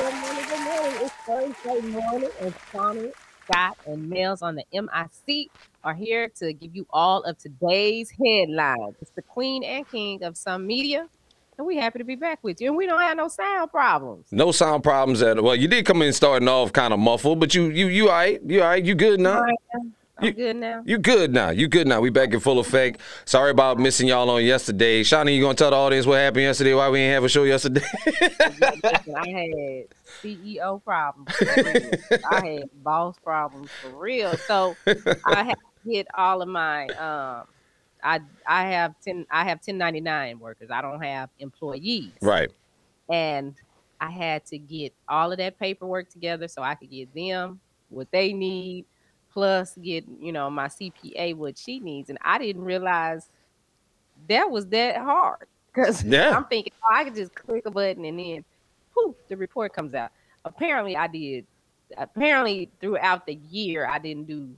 good morning, good morning. It's Thursday morning, and Sonny, Scott, and Mills on the MIC are here to give you all of today's headlines. It's the queen and king of some media, and we happy to be back with you. And we don't have no sound problems. No sound problems at all. well. You did come in starting off kind of muffled, but you you you all right? You all right? You good now? I'm You- good now. You good now? You good now? We back in full effect. Sorry about missing y'all on yesterday. Shawnee, you gonna tell the audience what happened yesterday? Why we ain't have a show yesterday? Listen, I had CEO problems. I had boss problems for real. So I to get all of my um I I have ten I have 1099 workers. I don't have employees. right. And I had to get all of that paperwork together so I could get them what they need, plus get, you know, my CPA what she needs. And I didn't realize that was that hard. Because Yeah. I'm thinking, oh, I could just click a button and then poof, the report comes out. Apparently I did apparently throughout the year I didn't do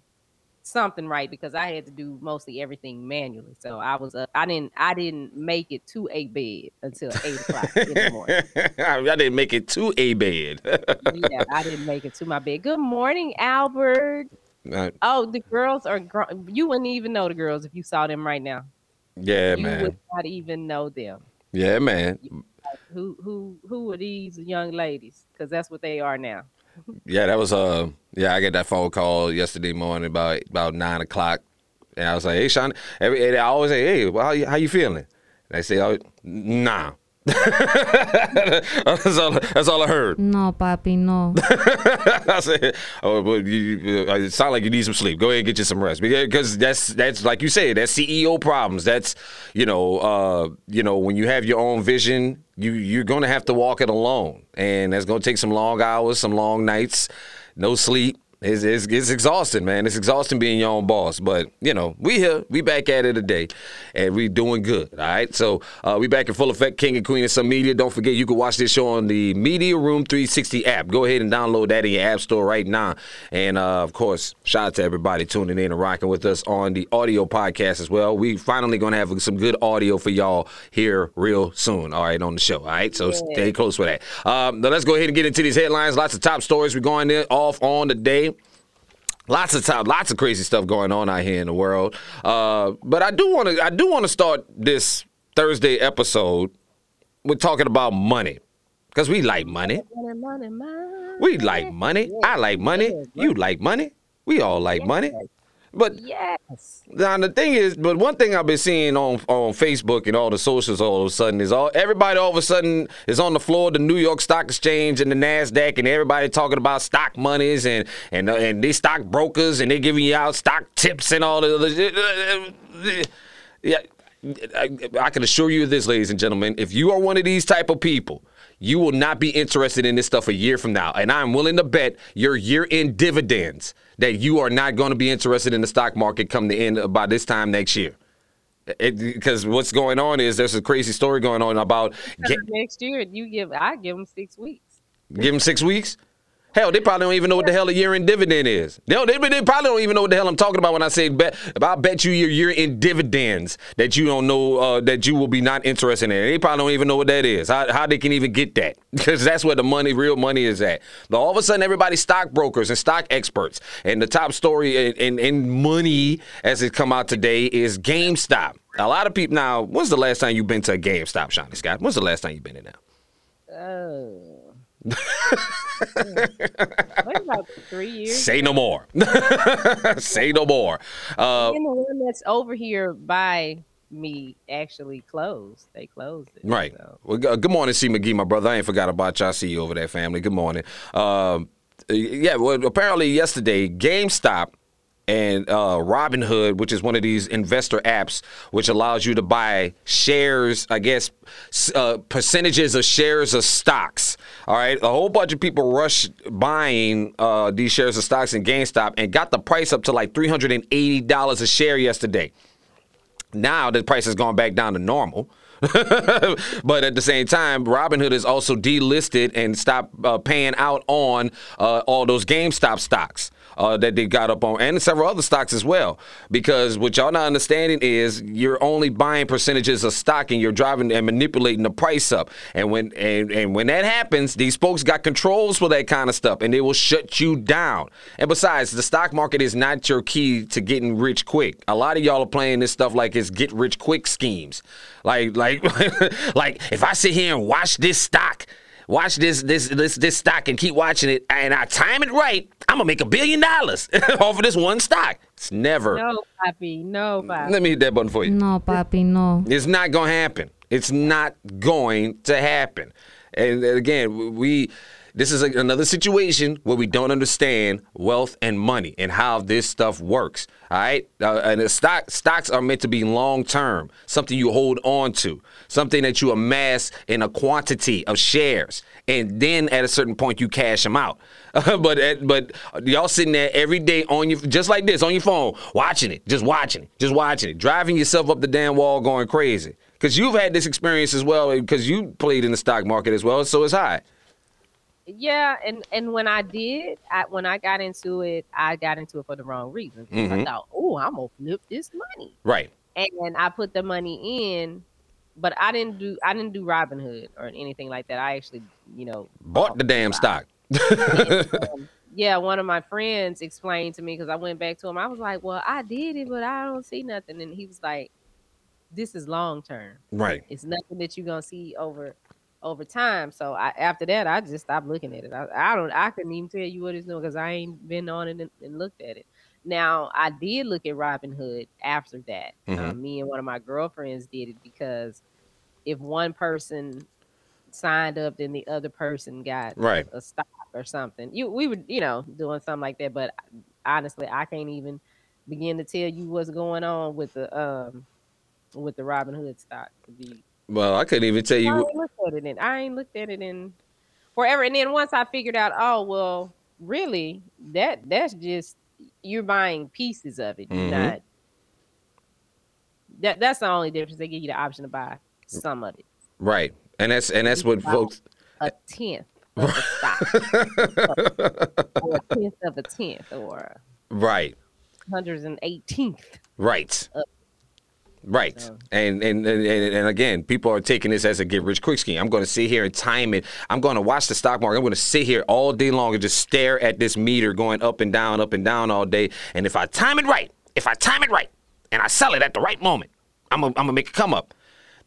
something right because I had to do mostly everything manually. So I was up. I didn't I didn't make it to a bed until eight o'clock in the morning. I didn't make it to a bed. Yeah, I didn't make it to my bed. Good morning, Albert. Oh, the girls are gr- you wouldn't even know the girls if you saw them right now. yeah, you man. would not even know them. Yeah, man. Who who who are these young ladies? Because that's what they are now. Yeah, that was uh yeah, I got that phone call yesterday morning about about nine o'clock. And I was like, hey Sean, every I always say, hey, well, how you, how you feeling? They say, oh, nah. that's all. That's all I heard. No, papi, no. I said, "Oh, but you, uh, it sounds like you need some sleep. Go ahead and get you some rest because that's that's like you said, that's CEO problems. That's you know, uh, you know, when you have your own vision, you you're gonna have to walk it alone, and that's gonna take some long hours, some long nights, no sleep. It's, it's, it's exhausting, man. It's exhausting being your own boss. But, you know, we here. We back at it today. And we doing good. All right. So uh, we back in full effect, King and Queen of some media. Don't forget you can watch this show on the Media Room 360 app. Go ahead and download that in your app store right now. And uh, of course, shout out to everybody tuning in and rocking with us on the audio podcast as well. We finally gonna have some good audio for y'all here real soon. All right, on the show. All right. So stay close for that. Um, now let's go ahead and get into these headlines. Lots of top stories we're going in off on today. Lots of time, lots of crazy stuff going on out here in the world. Uh, but I do want to, I do want to start this Thursday episode with talking about money, because we like money. Money, money, money. We like money. I like money. You like money. We all like money. But Yes. now the thing is, but one thing I've been seeing on on Facebook and all the socials all of a sudden is all everybody all of a sudden is on the floor of the New York Stock Exchange and the Nasdaq and everybody talking about stock monies and and uh, and these stock brokers and they giving you out stock tips and all the other. Yeah, I, I can assure you this, ladies and gentlemen, if you are one of these type of people. You will not be interested in this stuff a year from now. And I'm willing to bet your year end dividends that you are not going to be interested in the stock market come the end by this time next year. Because what's going on is there's a crazy story going on about get, Next year, you give I give them six weeks. give them six weeks. Hell, they probably don't even know what the hell a year end dividend is. They, they, they probably don't even know what the hell I'm talking about when I say bet. If I bet you your year end dividends that you don't know uh, that you will be not interested in, they probably don't even know what that is. How, how they can even get that? Because that's where the money, real money, is at. But all of a sudden, everybody's stockbrokers and stock experts. And the top story in, in, in money as it come out today is GameStop. A lot of people now. When's the last time you've been to a GameStop, Shawnee Scott? When's the last time you've been in there? Oh. What about three years? Say no more. Say no more. Uh, and the one that's over here by me actually closed. They closed it. right. so. Well, good morning, C. McGee, my brother. I ain't forgot about y'all. See you over there, family. Good morning. Um, yeah, well, apparently yesterday, GameStop and uh, Robinhood, which is one of these investor apps, which allows you to buy shares, I guess, uh, percentages of shares of stocks. All right, a whole bunch of people rushed buying uh, these shares of stocks in GameStop and got the price up to like three hundred and eighty dollars a share yesterday. Now the price has gone back down to normal. but at the same time, Robinhood is also delisted and stopped uh, paying out on uh, all those GameStop stocks. Uh, that they got up on, and several other stocks as well. Because what y'all not understanding is you're only buying percentages of stock, and you're driving and manipulating the price up. And when and, and when that happens, these folks got controls for that kind of stuff, and they will shut you down. And besides, the stock market is not your key to getting rich quick. A lot of y'all are playing this stuff like it's get rich quick schemes. Like like like if I sit here and watch this stock watch this this this this stock and keep watching it and I time it right, I'm gonna make a billion dollars off of this one stock. It's never. No, Papi. No, Papi. Let me hit that button for you. No, papi, no. It's not gonna happen. It's not going to happen. And again, we this is a, another situation where we don't understand wealth and money and how this stuff works. All right, uh, and stock stocks are meant to be long term, something you hold on to, something that you amass in a quantity of shares, and then at a certain point you cash them out. but at, but y'all sitting there every day on your just like this on your phone, watching it, just watching it, just watching it, driving yourself up the damn wall, going crazy. Because you've had this experience as well, because you played in the stock market as well, so it's high. Yeah, and and when I did, I, when I got into it, I got into it for the wrong reasons. because I thought, oh, I'm gonna flip this money, Right. and I put the money in, but I didn't do I didn't do Robinhood or anything like that. I actually, you know, Bought the damn stock. um, yeah, one of my friends explained to me because I went back to him. I was like, well, I did it, but I don't see nothing, and he was like, this is long term. right. It's nothing that you're gonna see over over time. So I, after that, I just stopped looking at it. I, I don't. I couldn't even tell you what it's doing because I ain't been on it and, and looked at it. Now I did look at Robinhood after that. Mhm. Um, me and one of my girlfriends did it because if one person signed up, then the other person got Right. a stock or something. You we were you know doing something like that, but honestly, I can't even begin to tell you what's going on with the um with the Robinhood stock to be Well, I couldn't even tell I you. ain't looked at it in. I ain't looked at it in forever. And then once I figured out, oh well, really, that that's just you're buying pieces of it. You're Mhm. not. That that's the only difference. They give you the option to buy some of it, Right. And that's and that's what folks. a tenth of the stock, or a tenth of a tenth, or right. hundreds and eighteenth. Right. Right. so- And, and and and again, people are taking this as a get rich quick scheme. I'm going to sit here and time it. I'm going to watch the stock market. I'm going to sit here all day long and just stare at this meter going up and down, up and down all day. And if I time it right, if I time it right, and I sell it at the right moment, I'm gonna, I'm gonna make a come up.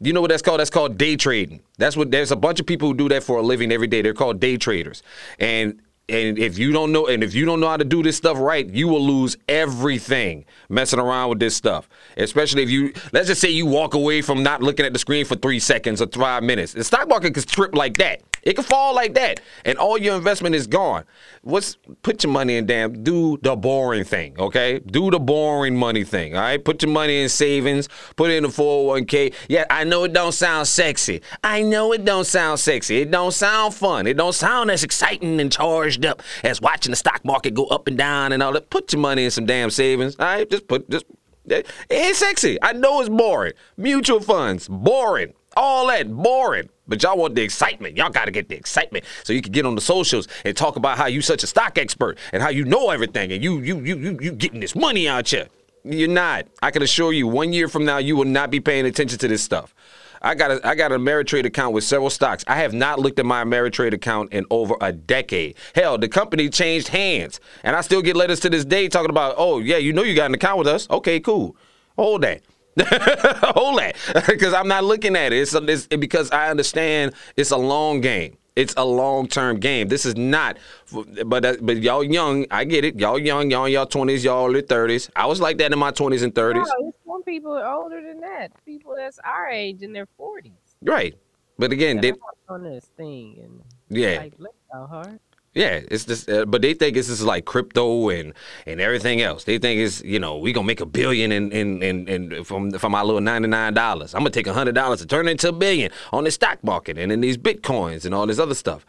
You know what that's called? That's called day trading. That's what there's a bunch of people who do that for a living every day. They're called day traders. And and if you don't know and if you don't know how to do this stuff right, you will lose everything messing around with this stuff. Especially if you let's just say you walk away from not looking at the screen for 3 seconds or 5 minutes. The stock market can trip like that. It can fall like that, and all your investment is gone. What's put your money in? Damn, do the boring thing, okay? Do the boring money thing, all right? Put your money in savings, put it in a 401k. Yeah, I know it don't sound sexy. I know it don't sound sexy. It don't sound fun. It don't sound as exciting and charged up as watching the stock market go up and down and all that. Put your money in some damn savings, all right? Just put just. It ain't sexy. I know it's boring. Mutual funds, boring. All that boring. But y'all want the excitement. Y'all got to get the excitement so you can get on the socials and talk about how you such a stock expert and how you know everything and you you you you you getting this money out. You're not. I can assure you, one year from now, you will not be paying attention to this stuff. I got a I got a Ameritrade account with several stocks. I have not looked at my Ameritrade account in over a decade. Hell, the company changed hands, and I still get letters to this day talking about, oh yeah, you know you got an account with us. Okay, cool. Hold that. Hold that, because I'm not looking at it. It's, it's because I understand it's a long game. It's a long term game. This is not, but uh, but y'all young. I get it. Y'all young. Y'all in y'all twenties. Y'all early thirties. I was like that in my twenties and thirties. No, some people are older than that. People that's our age in their forties. Right. But again, they, on this thing and yeah, like look how hard. Yeah. It's just, uh, but they think it's just like crypto and and everything else. They think it's you know we gonna make a billion in in in, in from from my little ninety nine dollars. I'm gonna take hundred dollars and turn it into a billion on the stock market and in these bitcoins and all this other stuff.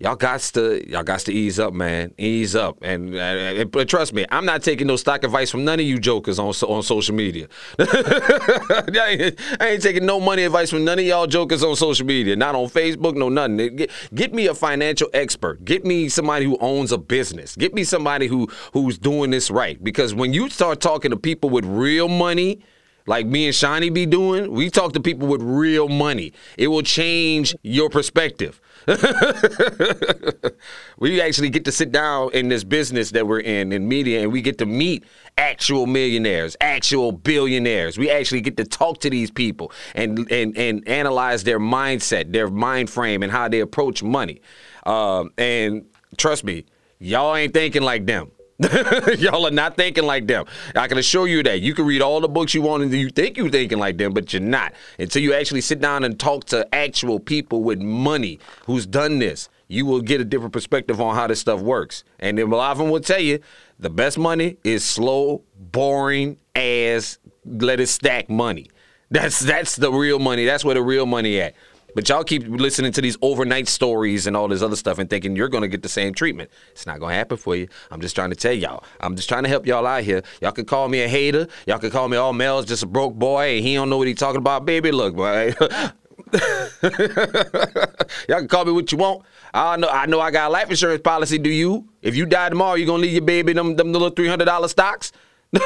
Y'all got to y'all got to ease up, man. Ease up, and, uh, and, but trust me, I'm not taking no stock advice from none of you jokers on on social media. I, ain't, I, ain't, taking no money advice from none of y'all jokers on social media. Not on Facebook, no nothing. Get, get me a financial expert. Get me somebody who owns a business. Get me somebody who who's doing this right. Because when you start talking to people with real money like me and Shiny be doing, we talk to people with real money. It will change your perspective. we actually get to sit down in this business that we're in, in media, and we get to meet actual millionaires, actual billionaires. We actually get to talk to these people and and, and analyze their mindset, their mind frame, and how they approach money. Um, and trust me, y'all ain't thinking like them. Y'all are not thinking like them. I can assure you that. You can read all the books you want and you think you're thinking like them, but you're not. Until you actually sit down and talk to actual people with money who's done this, you will get a different perspective on how this stuff works. And then a lot of them will tell you the best money is slow, boring ass, let it stack money. That's that's the real money. That's where the real money at. But y'all keep listening to these overnight stories and all this other stuff and thinking you're going to get the same treatment. It's not going to happen for you. I'm just trying to tell y'all. I'm just trying to help y'all out here. Y'all can call me a hater. Y'all can call me all males, just a broke boy and he don't know what he talking about. Baby, look, boy. y'all can call me what you want. I know I know I got a life insurance policy. Do you? If you die tomorrow, you gonna leave your baby them them little three hundred dollar stocks?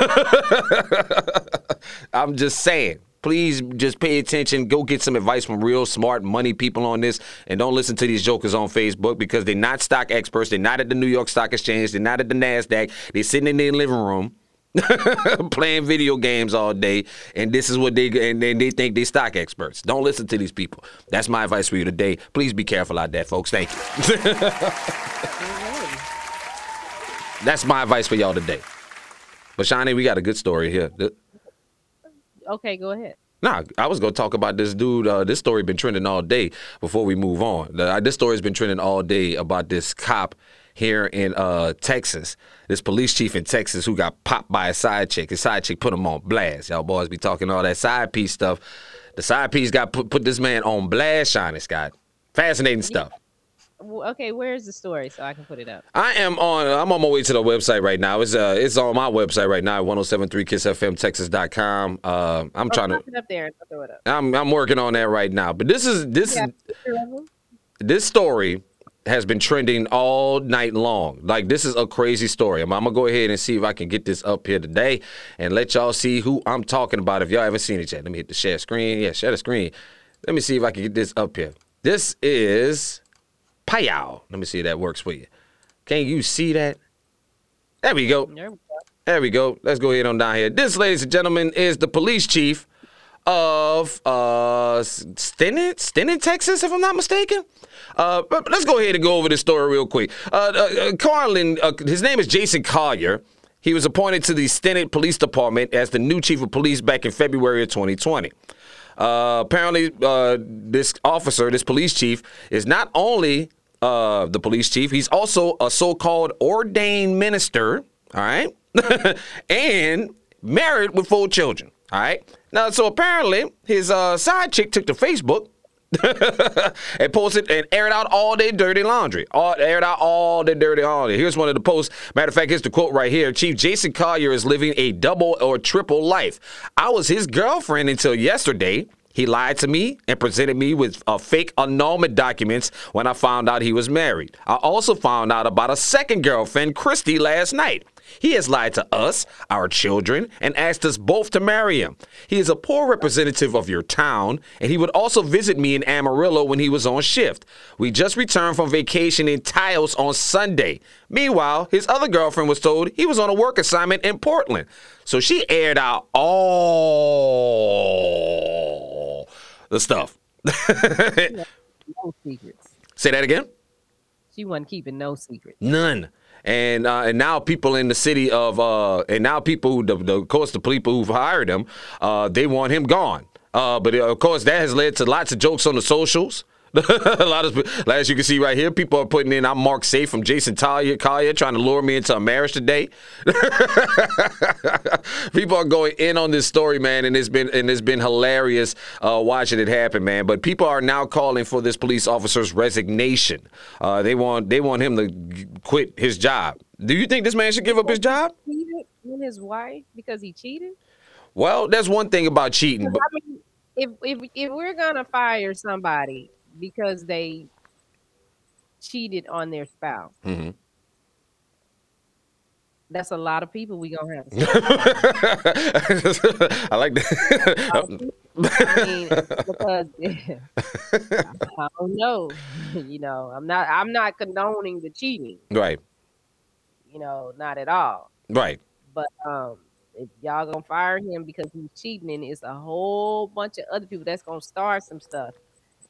I'm just saying please just pay attention. Go get some advice from real smart money people on this, and don't listen to these jokers on Facebook because they're not stock experts. They're not at the New York Stock Exchange. They're not at the Nasdaq. They're sitting in their living room. playing video games all day, and this is what they and then they think they stock experts. Don't listen to these people. That's my advice for you today. Please be careful out there, folks. Thank you. That's my advice for y'all today. But Shani, we got a good story here. Okay, go ahead. Nah, I was gonna talk about this dude. Uh, this story been trending all day. Before we move on, uh, this story's been trending all day about this cop here in uh, Texas. This police chief in Texas who got popped by a side chick. His side chick put him on blast. Y'all boys be talking all that side piece stuff. The side piece got put put this man on blast. Shiny Scott, fascinating stuff okay, where's the story so I can put it up? I am on. I'm on my way to the website right now. It's uh, it's on my website right now. 1073 kissfmtexas.com. Uh, I'm oh, trying to it up there. Throw it up. I'm I'm working on that right now. But this is this yeah, this story has been trending all night long. Like this is a crazy story. I'm, I'm, gonna go ahead and see if I can get this up here today and let y'all see who I'm talking about. If y'all haven't seen it yet, let me hit the share screen. Yeah, share the screen. Let me see if I can get this up here. This is Payow. Let me see if that works for you. Can you see that? There we go. There we go. Let's go ahead on down here. This, ladies and gentlemen, is the police chief of uh Stinnett, Stinnett, Texas, if I'm not mistaken. Uh, but let's go ahead and go over this story real quick. Uh, uh, Carlin, uh, his name is Jason Collier. He was appointed to the Stinnett Police Department as the new chief of police back in February of 2020. Uh, apparently, uh, this officer, this police chief, is not only uh, the police chief, he's also a so called ordained minister, all right, and married with four children, all right. Now, so apparently, his uh, side chick took to Facebook and posted and aired out all their dirty laundry. All aired out all their dirty laundry. Here's one of the posts. Matter of fact, here's the quote right here. Chief Jason Collier is living a double or triple life. I was his girlfriend until yesterday. He lied to me and presented me with uh, fake annulment documents when I found out he was married. I also found out about a second girlfriend, Christy, last night. He has lied to us, our children, and asked us both to marry him. He is a poor representative of your town, and he would also visit me in Amarillo when he was on shift. We just returned from vacation in Taos on Sunday. Meanwhile, his other girlfriend was told he was on a work assignment in Portland. So she aired out all the stuff. no secrets. Say that again? She wasn't keeping no secrets. None and uh, and now people in the city of uh, and now people, the, the, of course, the people who've hired him, uh, they want him gone. Uh, but uh, of course, that has led to lots of jokes on the socials. a lot of, as you can see right here, people are putting in. I'm Mark Safe from Jason Talia, Collier, trying to lure me into a marriage today. people are going in on this story, man, and it's been and it's been hilarious uh, watching it happen, man. But people are now calling for this police officer's resignation. Uh, they want they want him to quit his job. Do you think this man should give up his job? With his wife because he cheated. Well, that's one thing about cheating. But I mean, if if if we're gonna fire somebody because they cheated on their spouse, Mhm. that's a lot of people we gonna have. I like that. I mean, because I don't know. You know, I'm not I'm not condoning the cheating. right, You know, not at all. right. But um, if y'all gonna fire him because he's cheating, and it's a whole bunch of other people that's gonna start some stuff.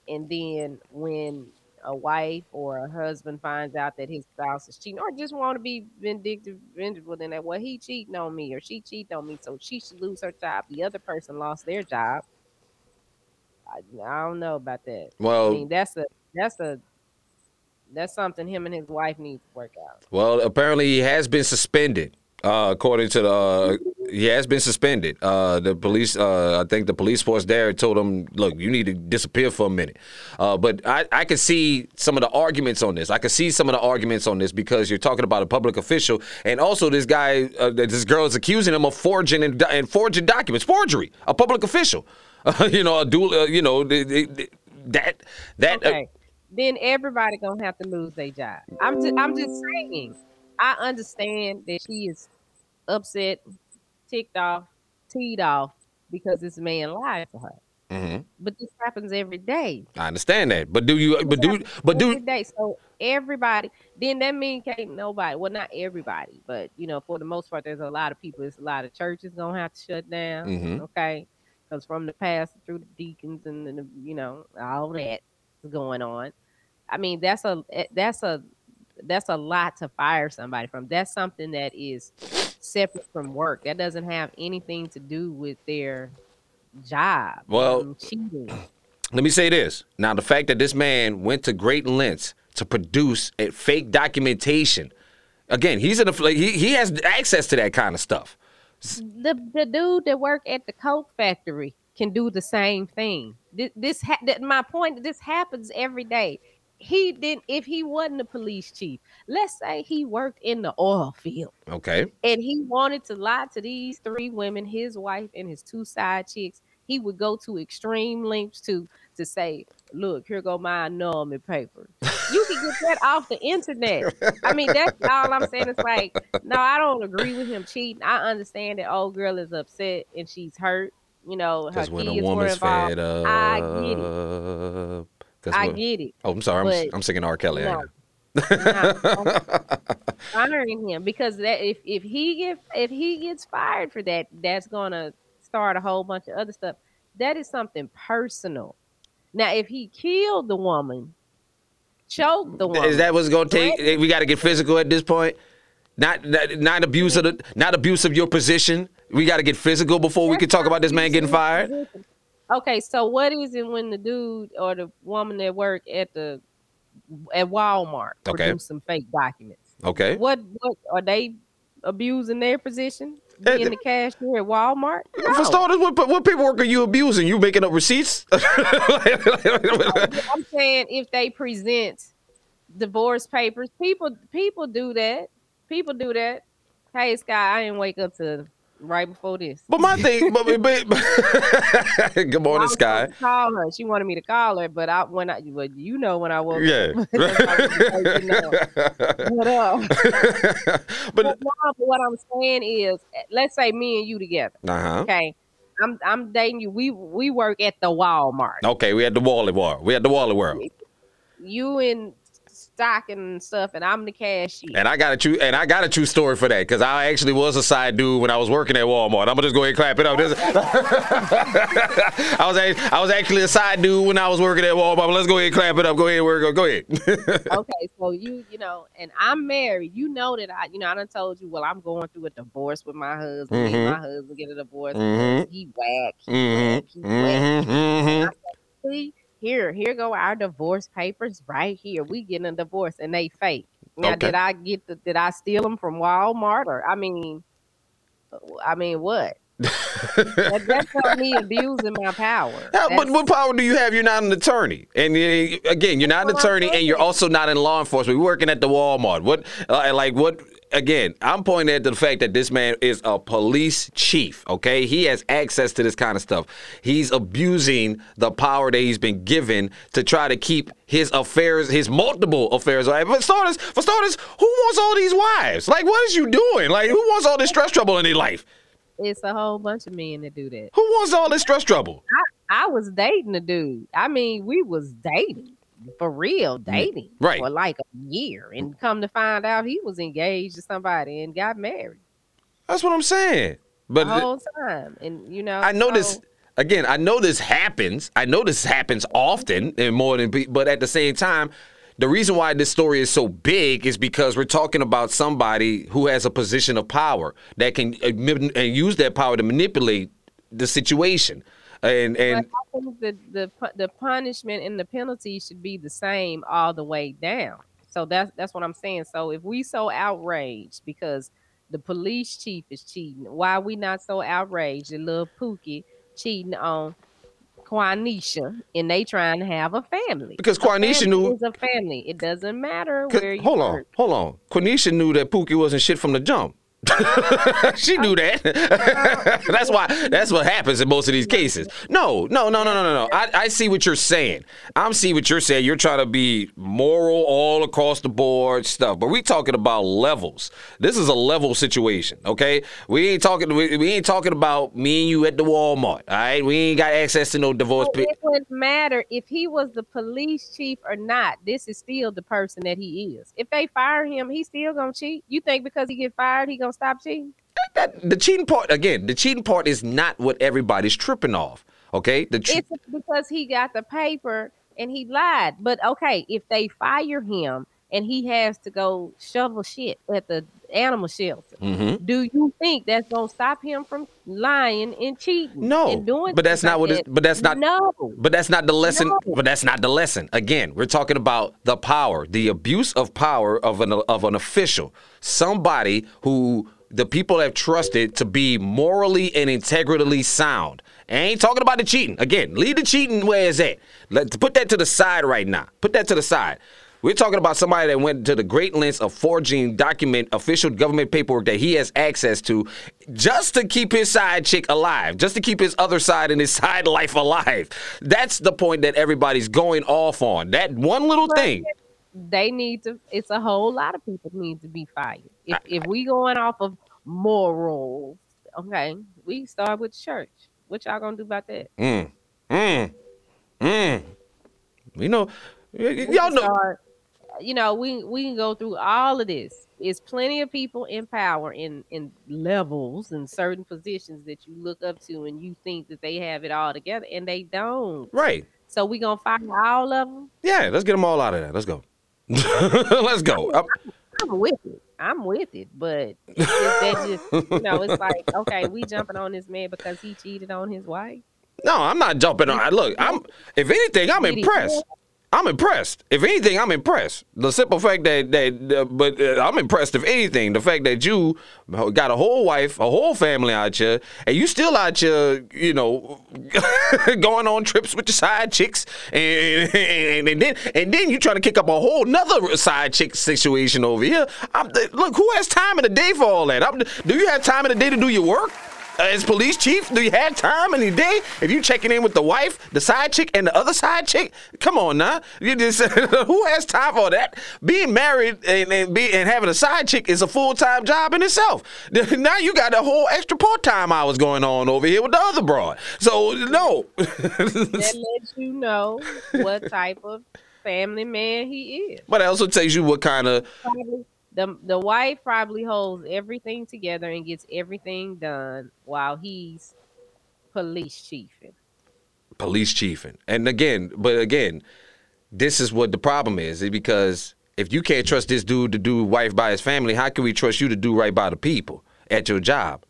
And then when a wife or a husband finds out that his spouse is cheating, or just want to be vindictive, vengeful, then that well he cheating on me or she cheating on me, so she should lose her job. The other person lost their job. I, I don't know about that. Well, I mean, that's a that's a that's something him and his wife need to work out. well, apparently he has been suspended. Uh, according to the, he has been suspended. Uh, the police, uh, I think the police force there told him, "Look, you need to disappear for a minute." Uh, but I, I can see some of the arguments on this. I can see some of the arguments on this because you're talking about a public official, and also this guy, uh, this girl is accusing him of forging and, and forging documents, forgery. A public official, you know, a dual, uh, you know, the- the- the- that that. uh, Okay. then everybody gonna have to lose their job. I'm just I'm just saying. I understand that she is upset, ticked off, teed off because this man lied to her. mhm. But this happens every day. I understand that, but do you? But do but do day. So everybody, then that mean can't nobody. Well, not everybody, but you know, for the most part, there's a lot of people. There's a lot of churches gonna have to shut down. Mhm. Okay, because from the pastor through the deacons and the, you know all that is going on. I mean, that's a eh, that's a that's a lot to fire somebody from. That's something that is separate from work. That doesn't have anything to do with their job. Well. Let me say this. Now, the fact that this man went to great lengths to produce a fake documentation, again, he's in a he he has access to that kind of stuff. the the dude that work at the coke factory can do the same thing. This, this ha- that my point. This happens every day. He didn't. If he wasn't a police chief, let's say he worked in the oil field Okay. and he wanted to lie to these three women, his wife and his two side chicks. He would go to extreme lengths to to say, "Look, here go my annulment papers." You can get that off the internet. I mean, that's all I'm saying. It's like, no, I don't agree with him cheating. I understand that old girl is upset and she's hurt. You know, her Because when a kids were involved. fed up, I get it. 'Cause I when- get it. Oh, I'm sorry. I'm, I'm singing R. Kelly. No. No, honoring him because that if if he get if he gets fired for that, that's gonna start a whole bunch of other stuff. That is something personal. Now, if he killed the woman, choked the woman, Is that what's gonna take? We got to get physical at this point. Not, not, not abuse of the, not abuse of your position. We got to get physical before we can talk about this man getting fired. Okay, so what is it when the dude or the woman that work at the at Walmart Okay. produce some fake documents? Okay. What what are they abusing their position? Eh, Being the cashier at Walmart? For starters, what, what paperwork are you abusing? You making up receipts? I'm saying if they present divorce papers, people people do that. People do that. Hey, Scott, I didn't wake up to right before this. but my thing, but, but, but- good morning, Sky. Call her. She wanted me to call her, but I when I well, you know when I woke Yeah. up. You know. But, uh, but but no, but what I'm saying is, let's say me and you together. uh-huh. Okay, I'm I'm dating you. We we work at the Walmart. Okay, we had the Wally War. We had the Wally World. You in stocking and stuff, and I'm the cashier. And I got a true and I got a true story for that because I actually was a side dude when I was working at Walmart. I'm gonna just go ahead and clap it up. I was a, I was actually a side dude when I was working at Walmart. But let's go ahead and clap it up. Go ahead, work. Go ahead. okay, so you, you know, and I'm married. You know that I, you know, I done told you, well, I'm going through a divorce with my husband. Mhm. My husband get a divorce. Mhm. He whack. He Mhm. whack. He whack. Mhm. Mhm. See, here, here go our divorce papers right here. We getting a divorce and they fake. Now, Okay. did I get the, did I steal them from Walmart or I mean, I mean what? that, that's not me abusing my power. But what power do you have? You're not an attorney, and uh, again, you're not an That's what I'm attorney, and you're also not in law enforcement. You're working at the Walmart. What, uh, like, what? Again, I'm pointing at the fact that this man is a police chief. Okay, he has access to this kind of stuff. He's abusing the power that he's been given to try to keep his affairs, his multiple affairs. Right? For starters, for starters, who wants all these wives? Like, what is you doing? Like, who wants all this stress trouble in their life? it's a whole bunch of men that do that. Who wants all this stress trouble? I was dating a dude. I mean, we was dating for real, dating Mm, right. for like a year, and come to find out he was engaged to somebody and got married That's what I'm saying. But the whole time. And you know, I know this again. I know this happens. I know this happens often and more than. But at the same time, the reason why this story is so big is because we're talking about somebody who has a position of power that can uh, and use that power to manipulate the situation. And and But I think the, the the punishment and the penalty should be the same all the way down. So that's that's what I'm saying. So if we so outraged because the police chief is cheating, why we not so outraged that little Pookie cheating on Quanisha and they trying to have a family? Because Quanisha knew- is a family. It doesn't matter where you hold on, work. hold on. Quenisha knew that Pookie wasn't shit from the jump. she knew that. that's why. That's what happens in most of these cases. No, no, no, no, no, no, no. I, I see what you're saying. I'm see what you're saying. You're trying to be moral all across the board stuff, but we talking about levels. This is a level situation. Okay, we ain't talking. We, we ain't talking about me and you at the Walmart. All right, we ain't got access to no divorce. Pa- it wouldn't matter if he was the police chief or not. This is still the person that he is. If they fire him, he's still gonna cheat. You think because he get fired, he gonna stop cheating? that, the cheating part again. The cheating part is not what everybody's tripping off. Okay, the che- It's because he got the paper and he lied. But okay, if they fire him and he has to go shovel shit at the animal shelter, Mhm. do you think that's gonna stop him from lying and cheating? No, and doing but that's not like what it's- that? but that's not- no. But that's not the lesson. No. But that's not the lesson. Again, we're talking about the power, the abuse of power of an of an official, somebody who the people have trusted to be morally and integrally sound. I ain't talking about the cheating. Again, leave the cheating where it's at. Let put that to the side right now. Put that to the side. We're talking about somebody that went to the great lengths of forging document official government paperwork that he has access to just to keep his side chick alive, just to keep his other side and his side life alive. That's the point that everybody's going off on. That one little thing. they need to it's a whole lot of people need to be fired if, if we going off of morals okay we start with church what y'all gonna do about that Mm. Mm. Mm. You know, y- y- y'all know. start- you know we we can go through all of this it's plenty of people in power in in levels and certain positions that you look up to and you think that they have it all together and they don't Right. so we gonna fire all of them Yeah, let's get them all out of there. Let's go. let's go. I'm- I'm with it. I'm with it, but it's that just you know, it's like okay, we jumping on this man because he cheated on his wife. No, I'm not jumping on. Look, I'm. If anything, I'm impressed. I'm impressed. If anything, I'm impressed. The simple fact that that, but uh, I'm impressed. If anything, the fact that you got a whole wife, a whole family out here, and you still out here, you know, going on trips with your side chicks, and, and, and then and then you trying to kick up a whole nother side chick situation over here. I'm, look, who has time in the day for all that? I'm, do you have time in the day to do your work? Uh, as police chief, do you have time in the day? If you checking in with the wife, the side chick, and the other side chick, come on now. You just who has time for that? Being married and and, be, and having a side chick is a full time job in itself. Now you got a whole extra part time hours going on over here with the other broad. So no, That lets you know what type of family man he is. but it also tells you what kind of the the wife probably holds everything together and gets everything done while he's police chiefing. police chiefing. And again, but again, this is what the problem is, is because if you can't trust this dude to do wife by his family, how can we trust you to do right by the people at your job?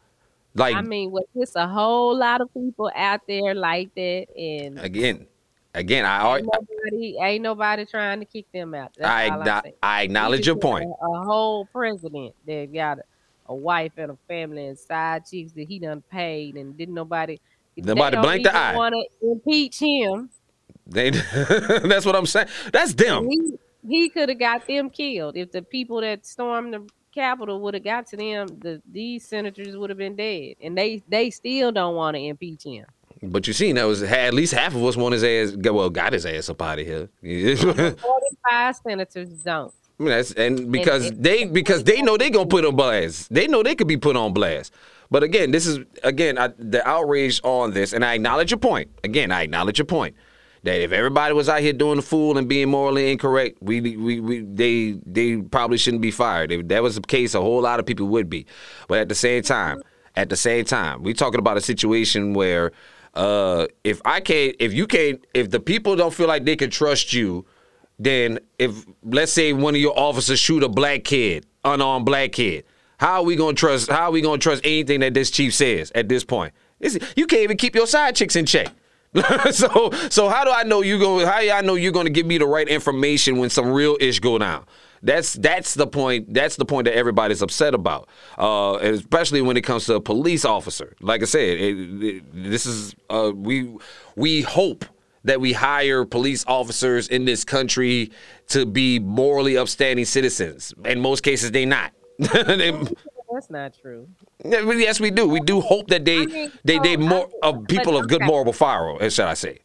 Like I mean, well, there's a whole lot of people out there like that, and again, Again, I Ain't nobody, ain't nobody trying to kick them out. That's I, I acknow- I acknowledge your point. A, a whole president that got a, a wife and a family and side chicks that he done paid and didn't nobody. Nobody blinked the eye. Want to impeach him? They, that's what I'm saying. That's them. He he could have got them killed if the people that stormed the Capitol would have got to them. The these senators would have been dead, and they they still don't want to impeach him. But you seen that was at least half of us want his ass. Well, got his ass up out of here. Forty five senators don't. I mean, that's and because and- they because they know they gonna put on blast. They know they could be put on blast. But again, this is again I, the outrage on this, and I acknowledge your point. Again, I acknowledge your point that if everybody was out here doing the fool and being morally incorrect, we we, we they they probably shouldn't be fired. If that was the case, a whole lot of people would be. But at the same time, at the same time, we talking about a situation where uh, if I can't, if you can't, if the people don't feel like they can trust you, then if let's say one of your officers shoot a black kid, unarmed black kid, how are we gonna trust? How are we gonna trust anything that this chief says at this point? It's, you can't even keep your side chicks in check. so so how do I know you go? How do I know you're gonna give me the right information when some real ish go down? That's that's the point. That's the point that everybody's upset about, uh, especially when it comes to a police officer. Like I said, it, it, this is uh, we we hope that we hire police officers in this country to be morally upstanding citizens. In most cases, they not. They- That's not true. yes, we do. We do hope that they I mean, they they more of people but of good okay. moral fire, as shall I say?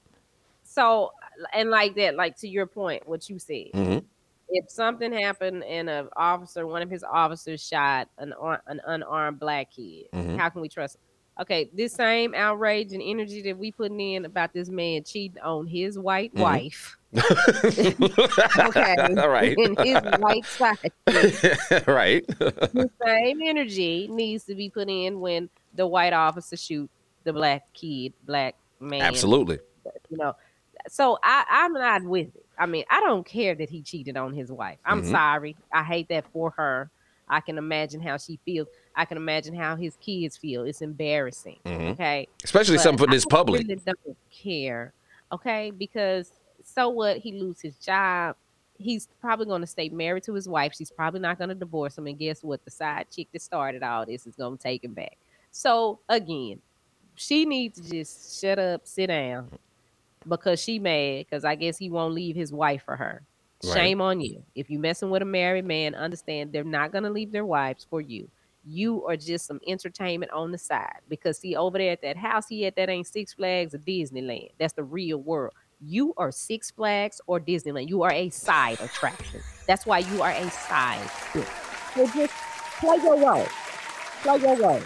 So and like that, like to your point, what you said. Mhm. If something happened and an officer, one of his officers shot an an unarmed black kid, Mhm. how can we trust? Him? Okay, this same outrage and energy that we putting in about this man cheating on his white Mhm. wife, okay, All right. and his white side, right. the same energy needs to be put in when the white officer shoot the black kid, black man. Absolutely. You know, so I, I'm not with it. I mean, I don't care that he cheated on his wife. I'm Mhm. sorry. I hate that for her. I can imagine how she feels. I can imagine how his kids feel. It's embarrassing. Mhm. Okay. Especially But something this public. really don't care. Okay, because so what? He lose his job. He's probably going to stay married to his wife. She's probably not going to divorce him. And guess what? The side chick that started all this is going to take him back. So again, she needs to just shut up, sit down, because she mad. Because I guess he won't leave his wife for her. Right. Shame on you. If you messing with a married man, understand they're not going to leave their wives for you. You are just some entertainment on the side. Because see, over there at that house he at, that ain't Six Flags or Disneyland. That's the real world. You are Six Flags or Disneyland. You are a side attraction. That's why you are a side. chick. So just play your role. Play your role.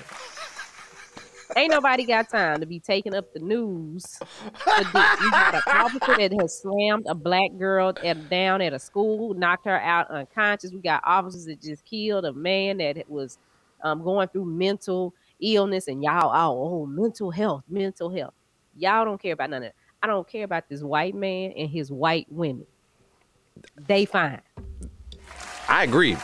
Ain't nobody got time to be taking up the news. You got an officer that has slammed a black girl at, down at a school, knocked her out unconscious. We got officers that just killed a man that was um, going through mental illness, and y'all, oh, oh, mental health, mental health. Y'all don't care about none of that. I don't care about this white man and his white women. They fine. I agree.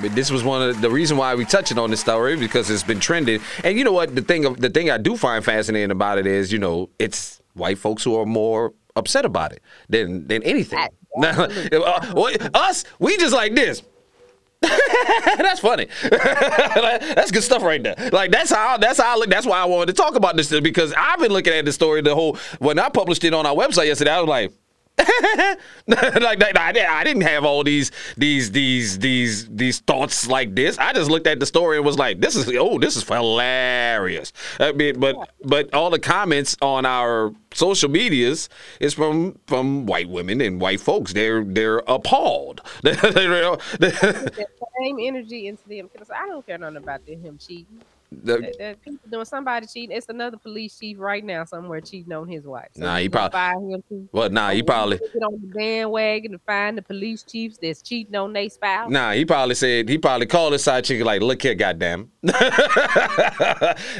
But this was one of the reason why we touching on this story because it's been trending. And you know what? The thing the thing I do find fascinating about it is, you know, it's white folks who are more upset about it than than anything. Now, uh, us, we just like this. that's funny. that's good stuff right there. Like that's how that's how I look. That's why I wanted to talk about this because I've been looking at the story the whole when I published it on our website yesterday. I was like. like I, didn't- have all these these these these these thoughts like this. I just looked at the story and was like, "This is oh, this is hilarious." I mean, but but all the comments on our social medias is from from white women and white folks. They're they're appalled. They're- That same energy into them. 'Cause I don't care nothing about them, him cheating. The- That, doing somebody cheating. It's another police chief right now somewhere cheating on his wife. Nah, you he gonna him too. well, nah, he probably get on the bandwagon to find the police chiefs that's cheating on their spouse. Nah, he probably said he probably called his side chick like, "Look here, goddamn,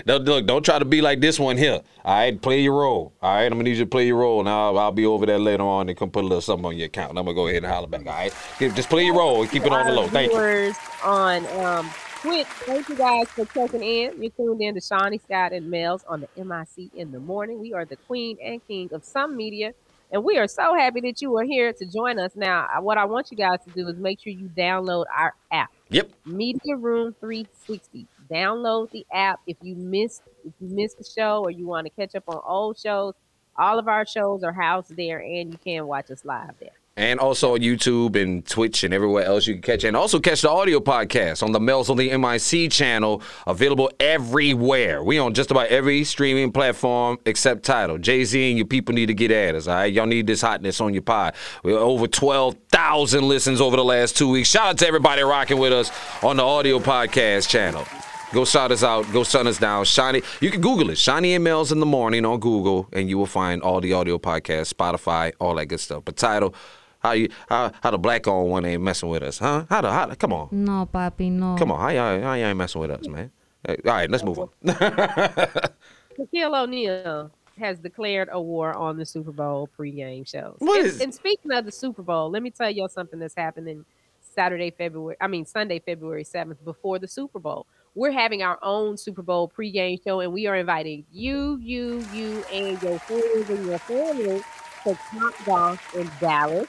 don't look, don't try to be like this one here. All right, play your role. All right, I'm gonna need you to play your role. Now I'll, I'll be over there later on and come put a little something on your account. And I'm gonna go ahead and holler back. All right, just play your role and keep it on the low. Thank you. On um, Twitch, thank you guys for checking in. You tuned in to Shawnee Scott and Mel's on the MIC in the morning. We are the queen and king of some media. And we are so happy that you are here to join us. Now, what I want you guys to do is make sure you download our app. Yep. Media Room 360. Download the app. If you missed if you missed the show or you want to catch up on old shows, all of our shows are housed there and you can watch us live there. And also on YouTube and Twitch and everywhere else you can catch. And also catch the audio podcast on the Mel's on the MIC channel, available everywhere. We on just about every streaming platform except Tidal. Jay Z and your people need to get at us, all right? Y'all need this hotness on your pod. We're over 12,000 listens over the last two weeks. Shout out to everybody rocking with us on the audio podcast channel. Go shout us out. Go shut us down. Shiny. You can Google it. Shiny and Mel's in the morning on Google, and you will find all the audio podcasts, Spotify, all that good stuff. But Tidal, how you how how the black on one ain't messing with us, huh? How the how the, come on, No, papi, no. come on, how y'all how y'all ain't messing with us, man? Hey, all right, let's move on. Shaquille O'Neal has declared a war on the Super Bowl pregame shows. What and, and speaking of the Super Bowl, let me tell y'all something that's happening Saturday, February, I mean Sunday, February 7th, before the Super Bowl. We're having our own Super Bowl pregame show, and we are inviting you, you, you, and your friends and your family to Top Golf in Dallas.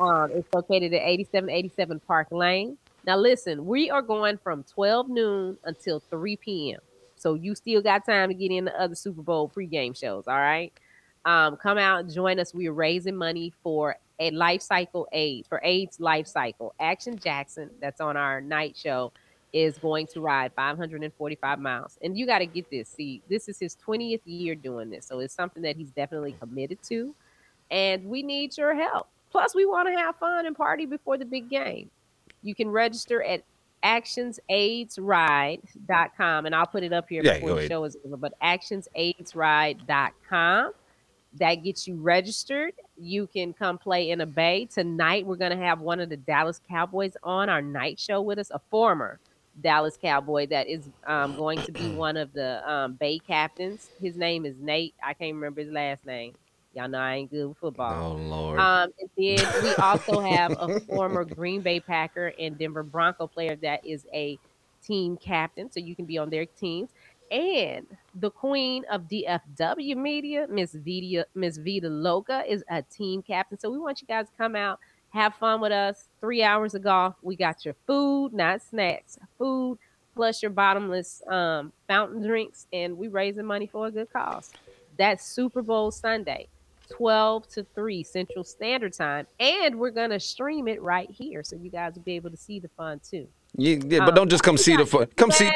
Um, it's located at 8787 Park Lane. Now, listen, we are going from 12 noon until 3 p.m. So you still got time to get in the other Super Bowl pregame shows. All right. Um, come out and join us. We are raising money for a life cycle AIDS for AIDS life cycle. Action Jackson, that's on our night show, is going to ride 545 miles. And you got to get this. See, this is his 20th year doing this. So it's something that he's definitely committed to. And we need your help. Plus, we want to have fun and party before the big game. You can register at actionsaidsride.com and I'll put it up here Yeah, before the show is over. But actionsaidsride.com that gets you registered. You can come play in a bay. Tonight, we're going to have one of the Dallas Cowboys on our night show with us, a former Dallas Cowboy that is um, going to be one of the um, Bay captains. His name is Nate. I can't remember his last name. Y'all know I ain't good with football. Oh Lord. Um, and then we also have a former Green Bay Packer and Denver Bronco player that is a team captain, so you can be on their teams. And the queen of DFW media, Miss Vita, Miss Vita Loca, is a team captain. So we want you guys to come out, have fun with us. Three hours of golf. We got your food, not snacks, food plus your bottomless um, fountain drinks, and we raising money for a good cause. That's Super Bowl Sunday. 12 to 3 Central Standard Time. And we're going to stream it right here. So you guys will be able to see the fun too. Yeah, yeah, but um, don't just come see the fun. Come see,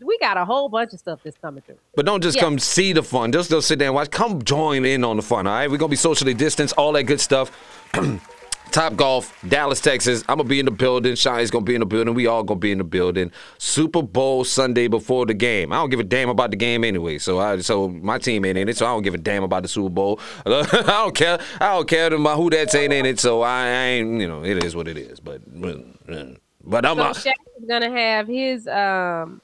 We got a whole bunch of stuff that's coming through. but don't just Yeah. come see the fun. Just don't sit there and watch. Come join in on the fun. All right, we're gonna be socially distanced, all that good stuff. Top Golf, Dallas, Texas. I'm gonna be in the building. Shiny's gonna be in the building. We all gonna be in the building. Super Bowl Sunday before the game. I don't give a damn about the game anyway. So I, so my team ain't in it. So I don't give a damn about the Super Bowl. I don't care. I don't care about who that's ain't in it. So I, I ain't. You know, it is what it is. But but I'm. So Shaq is gonna have his um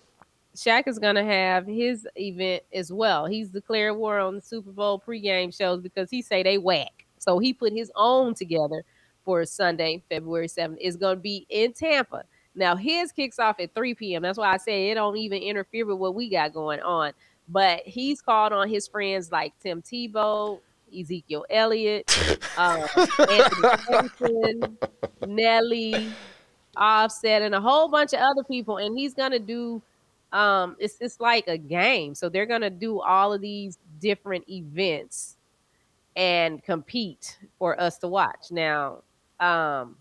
Shaq is gonna have his event as well. He's declared war on the Super Bowl pregame shows because he say they whack. So he put his own together for Sunday, February 7th. is gonna be in Tampa. Now his kicks off at 3 p.m. That's why I say it don't even interfere with what we got going on. But he's called on his friends like Tim Tebow, Ezekiel Elliott, uh, Anthony Anderson, Nelly, Offset, and a whole bunch of other people. And he's gonna do um it's it's like a game. So they're gonna do all of these different events and compete for us to watch. Now, um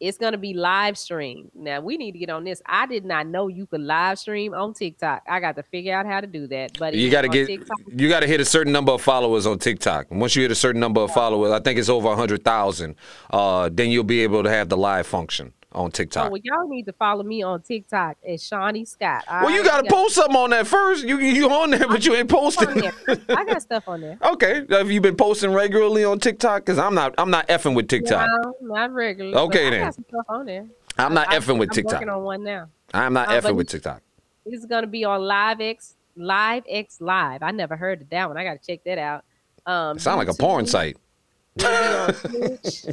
it's gonna be live stream. Now we need to get on this. I did not know you could live stream on TikTok. I got to figure out how to do that. But You got to get TikTok. you got to hit a certain number of followers on TikTok. And once you hit a certain number of followers, I think it's over hundred thousand. Uh, then you'll be able to have the live function on Oh, TikTok. well, y'all need to follow me on TikTok at Shawnee Scott. all well, you got to post something on that first. You you on there, but you ain't posting. I got stuff on there. okay, have you been posting regularly on TikTok? Because I'm not I'm not effing with TikTok. No, not regularly. Okay, then. I got some stuff on there. I'm not I- effing with I'm TikTok. working on one now. I'm not Uh, effing with TikTok. This is gonna be on Live X Live X Live. I never heard of that one. I gotta check that out. Um, Sound like a porn site. We'll be on Twitch,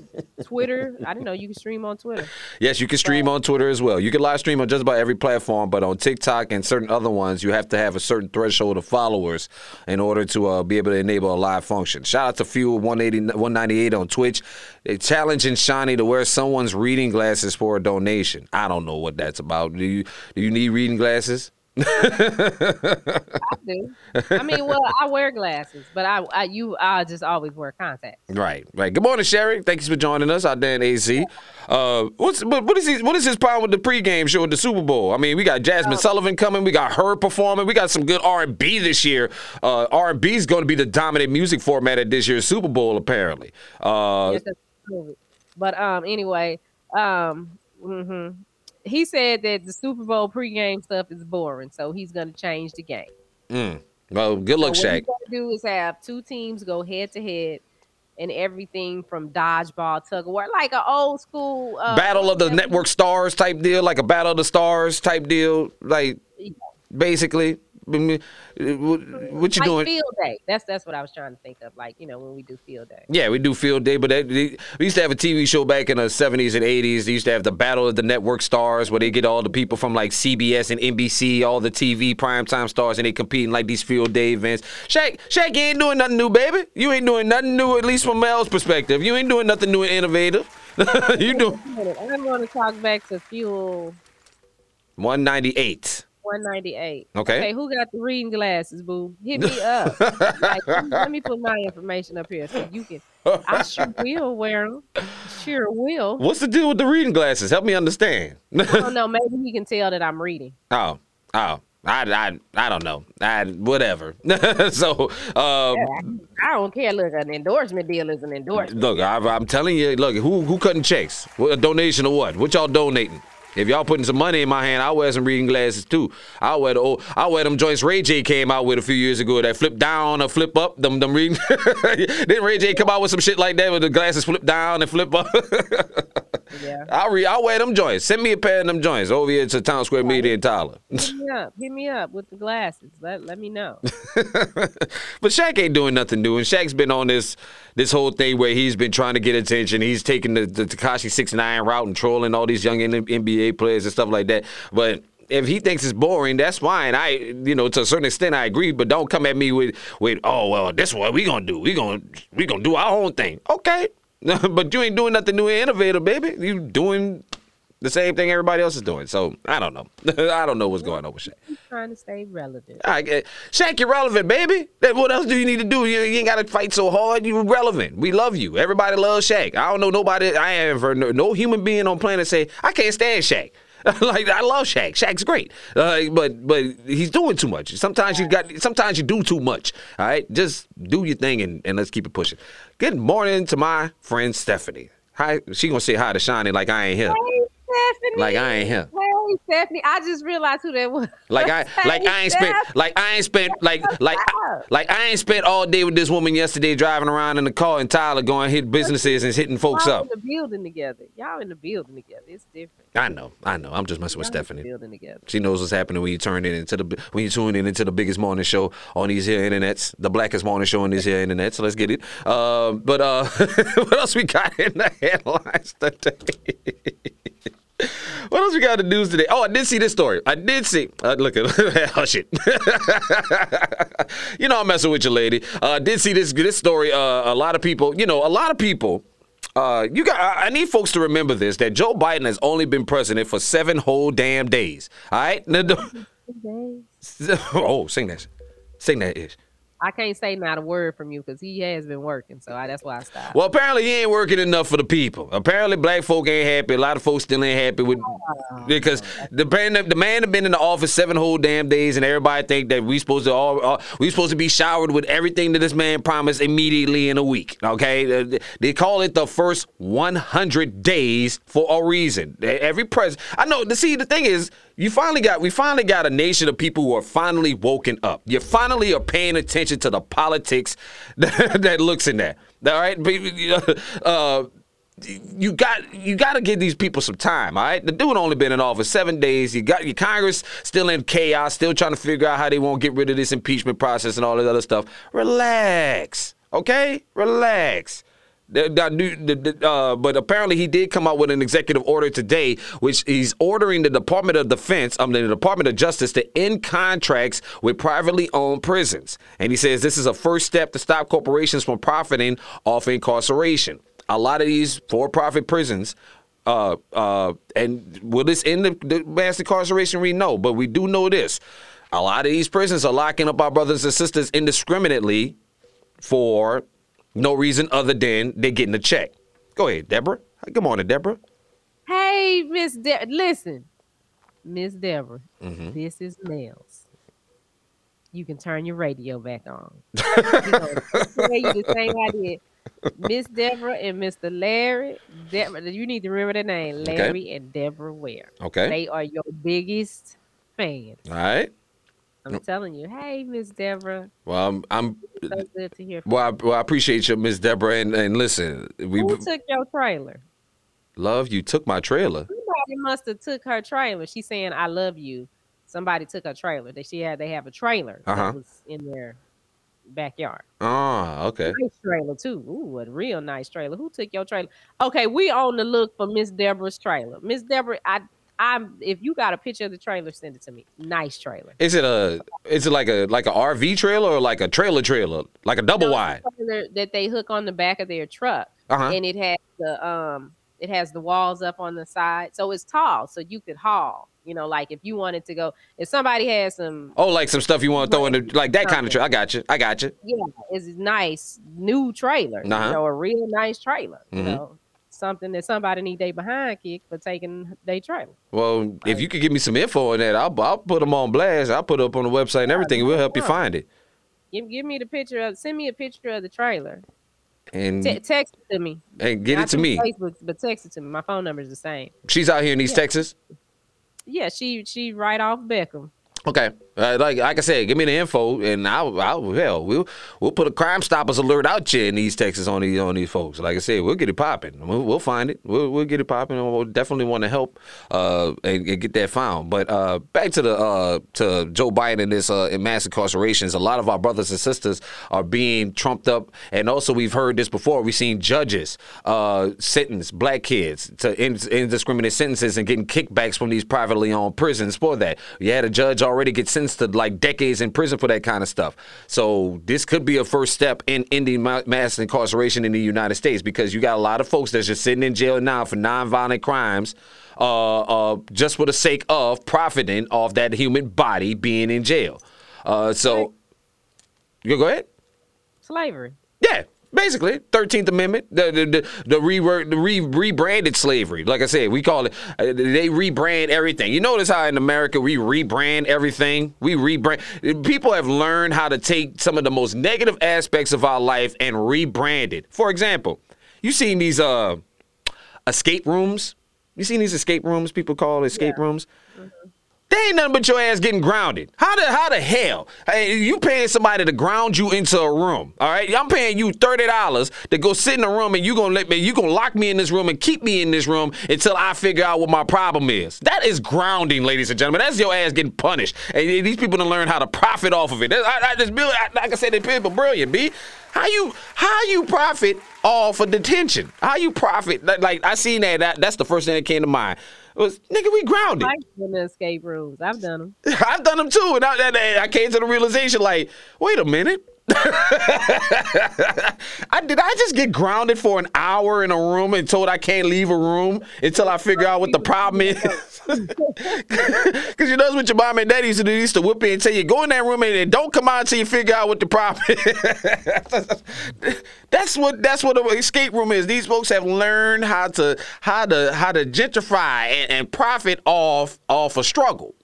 Twitter. I didn't know you can stream on Twitter. Yes, you can stream on Twitter as well. You can live stream on just about every platform, but on TikTok and certain other ones, you have to have a certain threshold of followers in order to uh, be able to enable a live function. Shout out to Fuel 180, 198 on Twitch. They're challenging Shani to wear someone's reading glasses for a donation. I don't know what that's about. Do you do you need reading glasses? I do. I mean, well, I wear glasses, but I, I you, I just always wear contacts. Right, right. Good morning, Sherry. Thank you for joining us out there in AC. Uh, what's but what is his, what is his problem with the pregame show at the Super Bowl? I mean, we got Jazmine Sullivan coming, we got her performing, we got some good R and B this year. Uh, R and B is going to be the dominant music format at this year's Super Bowl, apparently. Uh, Yes, that's true. But um, anyway, um, mhm. He said that the Super Bowl pregame stuff is boring, so he's going to change the game. mm. Well, good luck, so what Shaq. he's going to do is have two teams go head to head. And everything from dodgeball, tug of war, like an old school uh, Battle of the Network Stars type deal, like a Battle of the Stars type deal, like basically. What you like doing? field day. That's that's what I was trying to think of. Like you know when we do field day. Yeah, we do field day, but that, they, we used to have a TV show back in the 70s and 80s. They used to have the Battle of the Network Stars, where they get all the people from like CBS and NBC, all the TV primetime stars, and they compete in like these field day events. Shaq, Shaq, you ain't doing nothing new, baby. You ain't doing nothing new, at least from Mel's perspective. You ain't doing nothing new and innovative. you do I'm going to talk back to fuel 198. 198. Okay. Okay, who got the reading glasses, boo? Hit me up. like, let me put my information up here so you can. I sure will wear them. Sure will. What's the deal with the reading glasses? Help me understand. I don't know. Maybe he can tell that I'm reading. oh, oh. I, I, I don't know. I, whatever. so, um, I don't care. Look, an endorsement deal is an endorsement. Look, I, I'm telling you, look, who who cutting checks? A donation or what? What y'all donating? If y'all putting some money in my hand, I'll wear some reading glasses too. I'll wear the old, I'll wear them joints Ray J came out with a few years ago that flip down or flip up. Them them reading. Didn't Ray J come out with some shit like that with the glasses flip down and flip up? Yeah. I'll re, I'll wear them joints. Send me a pair of them joints over here to Town Square Media in Tyler. Hit me up. Hit me up with the glasses. Let let me know. but Shaq ain't doing nothing new, and Shaq's been on this this whole thing where he's been trying to get attention. He's taking the, the Tekashi Six Nine route and trolling all these young NBA players and stuff like that. But if he thinks it's boring, that's fine. I, you know, to a certain extent, I agree. But don't come at me with, with, oh well, this is what we gonna do. We gonna we gonna do our own thing. Okay, but you ain't doing nothing new and innovative, baby. You doing the same thing everybody else is doing. So I don't know. I don't know what's going on with Shaq. I'm trying to stay relevant. I get Shaq, you're relevant, baby. Then what else do you need to do? You, you ain't got to fight so hard. You're relevant. We love you. Everybody loves Shaq. I don't know nobody. I ain't heard no, no human being on planet say I can't stand Shaq. like I love Shaq. Shaq's great, uh, but but he's doing too much. Sometimes you got. Sometimes you do too much. All right, just do your thing and, and let's keep it pushing. Good morning to my friend Stephanie. Hi, she gonna say hi to Shani like I ain't here. Hey, Stephanie. Like I ain't here. Hey, Stephanie. I just realized who that was. Like I like I ain't spent like I ain't spent like like like I ain't spent all day with this woman yesterday driving around in the car and Tyler going hit businesses and hitting folks Y'all up. in the building together. Y'all in the building together. It's different. I know, I know. I'm just messing with Y'all in the Stephanie. building together. She knows what's happening when you turn in into the when you tune in into the biggest morning show on these here internets, the blackest morning show on these here internets. So let's get it. Uh, but uh, what else we got in the headlines today? What else we got in the news today? Oh, I did see this story. I did see. Uh, look at hush it. you know I'm messing with you, lady. Uh, I did see this this story. Uh, a lot of people, you know, a lot of people. Uh, you got. I I need folks to remember this: that Joe Biden has only been president for seven whole damn days. All right. oh, sing that. Sing that ish. I can't say not a word from you because he has been working, so I, that's why I stopped. Well, apparently he ain't working enough for the people. Apparently black folk ain't happy. A lot of folks still ain't happy with because the man the man have been in the office seven whole damn days, and everybody think that we supposed to all uh, we supposed to be showered with everything that this man promised immediately in a week. Okay, Uh, they call it the first 100 days for a reason. Every president, I know. See, the thing is. You finally got we finally got a nation of people who are finally woken up. You finally are paying attention to the politics that, that looks in there. All right, uh, you got you got to give these people some time. All right, the dude only been in office seven days. You got your Congress still in chaos, still trying to figure out how they won't get rid of this impeachment process and all this other stuff. Relax, okay? Relax. Uh, but apparently, he did come out with an executive order today, which he's ordering the Department of Defense, um, the Department of Justice, to end contracts with privately owned prisons. And he says this is a first step to stop corporations from profiting off incarceration. A lot of these for-profit prisons uh, uh, and will this end the, the mass incarceration? We know, but we do know this: a lot of these prisons are locking up our brothers and sisters indiscriminately for no reason other than they're getting a check. Go ahead, Deborah. Good morning, Deborah. Hey, Miss De- listen, Miss Deborah. Mm-hmm. This is Nels. You can turn your radio back on. you know, you the same idea. Miss Deborah and Mr. Larry. Deborah, you need to remember the name, Larry okay. and Deborah Ware. Okay. They are your biggest fans. All right. I'm telling you, hey, Miss Deborah. Well, I'm. I'm so good to hear. well, I, well, I appreciate you, Miss Deborah, and, and listen, we Who took your trailer. Love, you took my trailer. Somebody must have took her trailer. She's saying, "I love you." Somebody took her trailer. They she had. They have a trailer uh-huh. that was in their backyard. Oh, okay. Nice trailer too. Ooh, a real nice trailer. Who took your trailer? Okay, we on the look for Miss Deborah's trailer. Miss Deborah, I I'm if you got a picture of the trailer, send it to me. Nice trailer. Is it a is it like a like a RV trailer or like a trailer trailer? Like a double no, wide? that they hook on the back of their truck. Uh-huh. And it has the um it has the walls up on the side. So it's tall, so you could haul. You know, like if you wanted to go, if somebody has some oh, like some stuff you want to throw in the like that kind of trailer. I got you. I got you. Yeah, it's nice new trailer. Uh-huh. You know, a real nice trailer. Mm-hmm. You know, something that somebody need they behind kick for taking their trailer. Well, right. if you could give me some info on that, I'll, I'll put them on blast. I'll put it up on the website and everything. We'll help you find it. Give, give me the picture of. Send me a picture of the trailer. And T- text it to me. And get Not it to me. Facebook, but text it to me. My phone number is the same. She's out here in East yeah. Texas. Yeah, she she right off Beckham. Okay, uh, like like I said, give me the info, and I'll, I'll hell, we'll we'll put a Crime Stoppers alert out here in East Texas on these on these folks. Like I said, we'll get it popping. We'll, we'll find it. We'll, we'll get it popping. We'll definitely want to help uh, and, and, get that found. But uh, back to the uh, to Joe Biden and this uh, in mass incarcerations. A lot of our brothers and sisters are being trumped up, and also we've heard this before. We've seen judges uh, sentence black kids to indiscriminate sentences and getting kickbacks from these privately owned prisons for that. You had a judge already get sentenced to like decades in prison for that kind of stuff. So this could be a first step in ending mass incarceration in the United States because you got a lot of folks that's just sitting in jail now for nonviolent crimes. Uh, uh, just for the sake of profiting off that human body being in jail. Uh, so, you go ahead. Slavery. Yeah, Basically, Thirteenth Amendment, the the the, the, re, the re, rebranded slavery. Like I said, we call it. Uh, they rebrand everything. You notice how in America we rebrand everything. We rebrand. People have learned how to take some of the most negative aspects of our life and rebrand it. For example, you seen these uh escape rooms. You seen these escape rooms? People call escape yeah. rooms. Mm-hmm. They ain't nothing but your ass getting grounded. How the how the hell? Hey, you paying somebody to ground you into a room? All right, I'm paying you thirty dollars to go sit in a room, and you gonna let me, you gonna lock me in this room and keep me in this room until I figure out what my problem is. That is grounding, ladies and gentlemen. That's your ass getting punished, and these people don't learn how to profit off of it. I, I just like I said, they people brilliant, b. How you how you profit off of detention? How you profit? Like I seen that, that that's the first thing that came to mind was nigga, we grounded. I've done escape rooms. I've done them. I've done them too, and I, I came to the realization like, wait a minute. I did I just get grounded for an hour in a room and told I can't leave a room until I figure out what the problem is. Because you know what your mom and daddy used to do, used to whip you and tell you, go in that room and don't come out until you figure out what the problem is. that's what that's what an escape room is. These folks have learned how to how to how to gentrify and, and profit off off a struggle.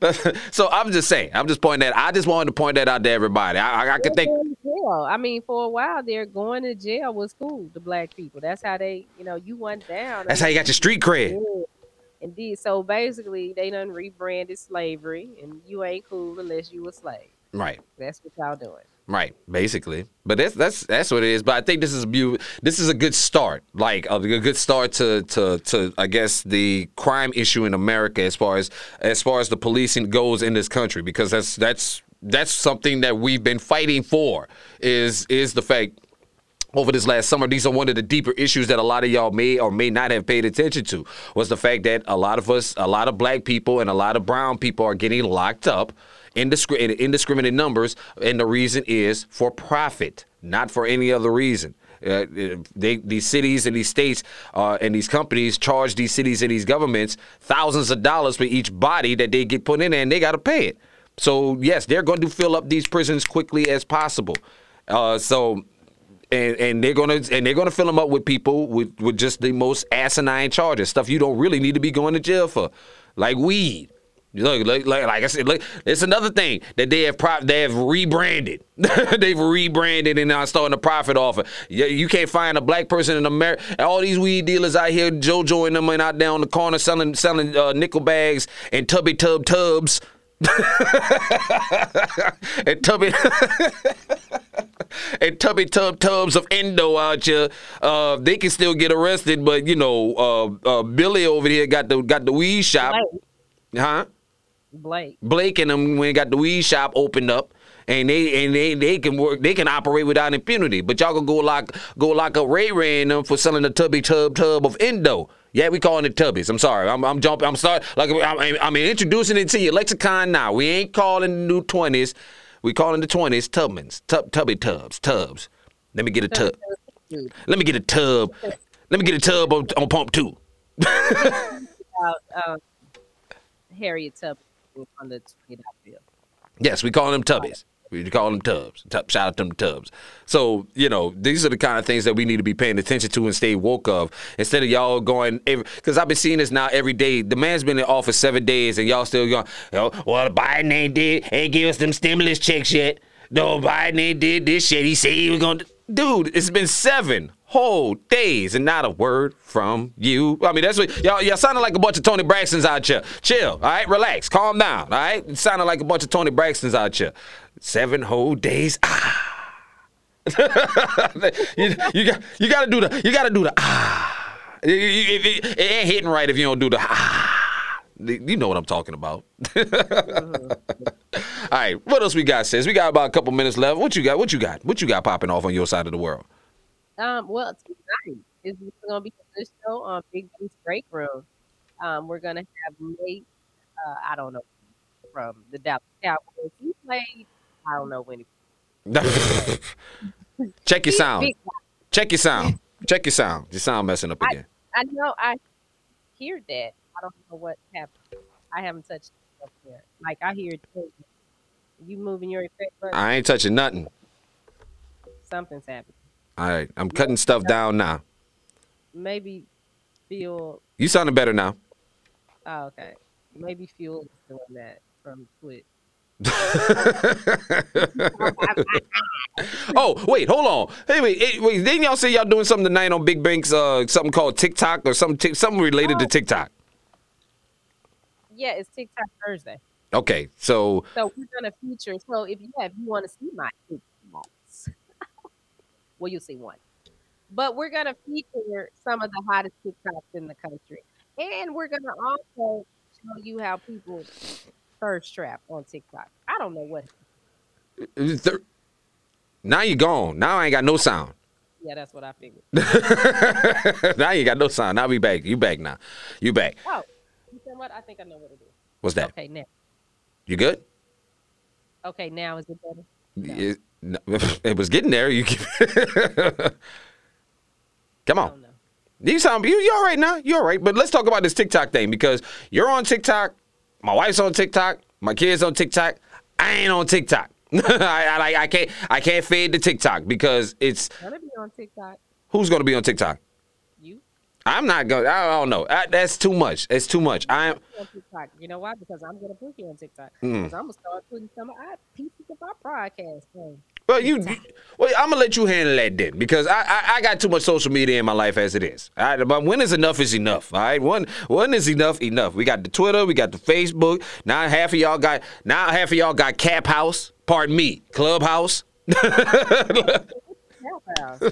so I'm just saying, I'm just pointing that. I just wanted to point that out to everybody. I, I, I could think. Jail. I mean, for a while, they're going to jail was cool. The black people. That's how they, you know, you went down. That's how you got your street cred. Indeed. So basically, they done rebranded slavery, and you ain't cool unless you a slave. Right. That's what y'all doing. Right, basically. But that's that's that's what it is. But I think this is a this is a good start, like a, a good start to to to I guess the crime issue in America as far as as far as the policing goes in this country, because that's that's that's something that we've been fighting for is is the fact over this last summer, these are one of the deeper issues that a lot of y'all may or may not have paid attention to. Was the fact that a lot of us, a lot of black people, and a lot of brown people are getting locked up in indiscriminate numbers, and the reason is for profit, not for any other reason. Uh, they, these cities and these states uh, and these companies charge these cities and these governments thousands of dollars for each body that they get put in there, and they got to pay it. So yes, they're going to fill up these prisons quickly as possible. Uh, so and and they're gonna and they're gonna fill them up with people with with just the most asinine charges, stuff you don't really need to be going to jail for, like weed. Look, like, like, like I said, look, it's another thing that they have pro- they have rebranded. They've rebranded and now starting to profit off it. You, you can't find a black person in America. All these weed dealers out here, JoJo and them, and out there on the corner selling selling uh, nickel bags and tubby tub tubs. and tubby and tubby tub tubs of endo out here. Uh, they can still get arrested, but you know, uh, uh, Billy over here got the got the weed shop, huh? Blake. Blake and them when got the weed shop opened up. And they and they, they can work they can operate without impunity. But y'all can go lock go lock up Ray Ray and them for selling the tubby tub tub of endo. Yeah, we calling it tubbies. I'm sorry. I'm, I'm jumping. I'm sorry. Like I'm, I'm introducing it to your lexicon now. We ain't calling the new twenties. We calling the twenties tubmans, tub, tubby tubs, tubs. Let me get a tub. Let me get a tub. Let me get a tub on, on pump two. uh, uh, Harriet Tubman on the tweet I feel. Yes, we call them tubbies. We call them tubs. Tub, shout out to them tubs. So, you know, these are the kind of things that we need to be paying attention to and stay woke of instead of y'all going, because I've been seeing this now every day. The man's been in office seven days and y'all still going, oh, well, Biden ain't did, ain't give us them stimulus checks yet. No, Biden ain't did this shit. He said he was going to. Dude, it's been seven whole days and not a word from you. I mean, that's what y'all y'all sounding like a bunch of Toni Braxtons out here. Chill, all right, relax, calm down, all right. It sounding like a bunch of Toni Braxtons out here. Seven whole days. Ah. you, you got you got to do the you got to do the ah. It, it, it, ain't hitting right if you don't do the ah. You know what I'm talking about. All right, what else we got, sis? We got about a couple minutes left. What you got? What you got? What you got popping off on your side of the world? Um, well, tonight is going to be a show on Big B's Break Room. Um, we're going to have Nate, uh, I don't know, from the Dallas Cowboys. He played, I don't know when he Check your sound. Check your sound. Check your sound. Your sound messing up again. I, I know. I hear that. I don't know what happened. I haven't touched up there. Like I hear you moving your effect button. I ain't touching nothing. Something's happening. All right, I'm cutting stuff down now. Maybe fuel. You sounding better now. Oh, okay. Maybe fuel is doing that from Twitch. oh wait, hold on. Hey wait, wait, didn't y'all say y'all doing something tonight on Big Banks? Uh, something called TikTok or something, something related oh. to TikTok. Yeah, it's TikTok Thursday. Okay, so so we're gonna feature. So if you have, you want to see my TikToks, well, you'll see one. But we're gonna feature some of the hottest TikToks in the country, and we're gonna also show you how people thirst trap on TikTok. I don't know what. Now you're gone. Now I ain't got no sound. Yeah, that's what I figured. now you got no sound. Now we back. You back now. You back. Oh, you said what? I think I know what it is. What's that? Okay, now. You good? Okay, now is it better? No. It, no, it was getting there. You come on. You sound you you all right now? You all right? But let's talk about this TikTok thing because you're on TikTok. My wife's on TikTok. My kids on TikTok. I ain't on TikTok. I, I, I can't I can't fade the TikTok because it's. Gonna be on TikTok. Who's gonna be on TikTok? You. I'm not gonna. I don't know. I, that's too much. It's too much. I'm. On TikTok. You know why? Because I'm gonna put you on TikTok. Mm. I'm gonna start putting some of our pieces of our broadcast on. Well, you, well, I'm gonna let you handle that then, because I, I, I, got too much social media in my life as it is. All right, but when is enough is enough. All right, one, one is enough, enough. We got the Twitter, we got the Facebook. Now half of y'all got, now half of y'all got Cap House. Pardon me, Clubhouse. Oh,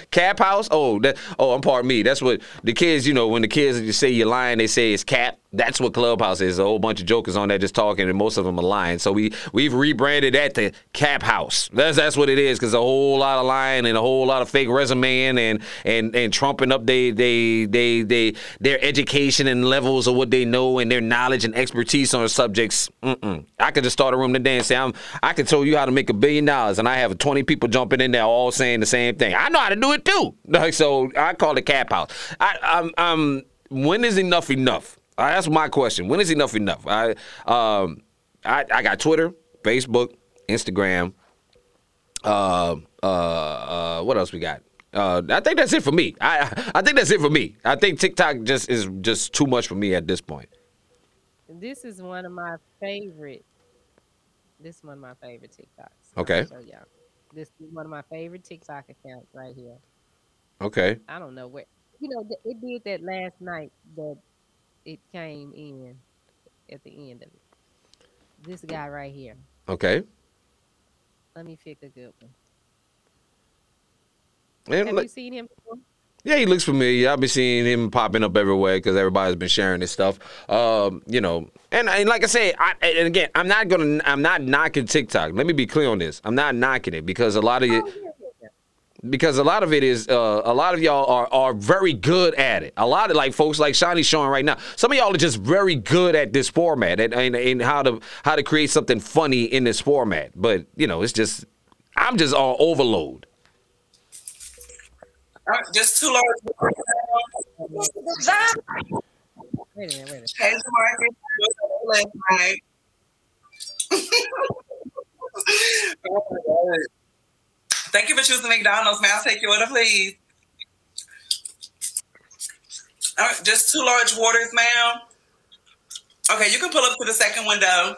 Cap House. Oh, that. Oh, I'm pardon me. That's what the kids. You know, when the kids say you're lying, they say it's Cap. That's what Clubhouse is. A whole bunch of jokers on there just talking, and most of them are lying. So we we've rebranded that to Cap House. That's that's what it is, because a whole lot of lying and a whole lot of fake resume and and and trumping up they they they they their education and levels of what they know and their knowledge and expertise on subjects. Mm-mm. I could just start a room today and say I'm I can tell you how to make a billion dollars, and I have 20 people jumping in there all saying the same thing. I know how to do it too. So I call it Cap House. I, I'm I'm when is enough enough? Uh, that's my question. When is enough enough? I um I, I got Twitter, Facebook, Instagram. Uh, uh, uh, what else we got? Uh, I think that's it for me. I I think that's it for me. I think TikTok just is just too much for me at this point. This is one of my favorite. This is one of my favorite TikToks. Okay. So yeah, this is one of my favorite TikTok accounts right here. Okay. I don't know where. You know, it did that last night that it came in at the end of it. This guy right here. Okay. Let me pick a good one. And Have you seen him before? Yeah, he looks familiar. I've been seeing him popping up everywhere because everybody's been sharing this stuff. Um, you know, and, and like I say, I, and again, I'm not gonna, I'm not knocking TikTok. Let me be clear on this. I'm not knocking it because a lot of it, because a lot of it is, uh, a lot of y'all are are very good at it. A lot of like folks like Shawnee's showing right now. Some of y'all are just very good at this format and, and, and how to how to create something funny in this format. But you know, it's just, I'm just on overload. Just two large. Wait a minute, wait a minute. Hey. Thank you for choosing McDonald's. May I take your order, please? Right, just two large waters, ma'am. Okay, you can pull up to the second window.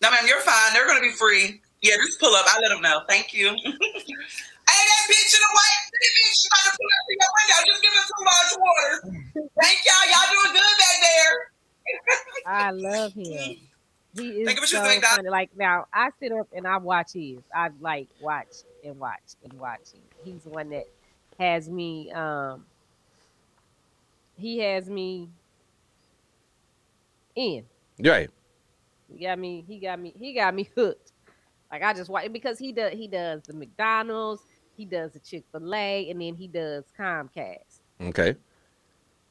No, ma'am, you're fine. They're going to be free. Yeah, just pull up. I'll let them know. Thank you. hey, that bitch in the white bitch trying to pull up to your window. Just give us two large waters. Thank y'all. Y'all doing good back there. I love him. He is Thank you for so choosing McDonald's. funny. Like now, I sit up and I watch his. I like watch and watch and watch him. He's the one that has me. Um, he has me in. Right. He got me. He got me. He got me hooked. Like I just watch because he does. He does the McDonald's. He does the Chick Fil A, and then he does Comcast. Okay.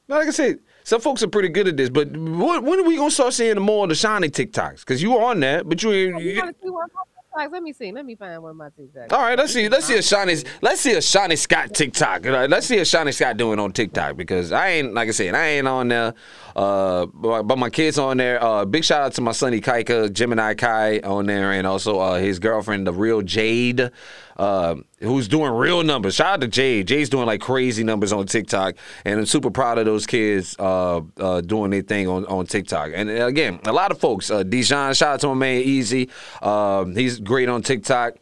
Now, like I said, some folks are pretty good at this, but when, when are we gonna start seeing more of the shiny TikToks? Because you on that, but you. Oh, you you- wanna see one of my TikToks? Let me see. Let me find one of my TikToks. all right, let's see. Let's see a shiny. Let's see a shiny Scott TikTok. Let's see a shiny Scott doing on TikTok because I ain't like I said I ain't on there. Uh, but, but my kids on there. Uh, big shout out to my sonny Kaika, Gemini Kai on there, and also uh, his girlfriend, the real Jade, uh, who's doing real numbers. Shout out to Jay. Jay's doing like crazy numbers on TikTok, and I'm super proud of those kids uh, uh, doing their thing on, on TikTok. And uh, again, a lot of folks. Uh, Dijon, shout out to my man Easy. Um, he's great on TikTok.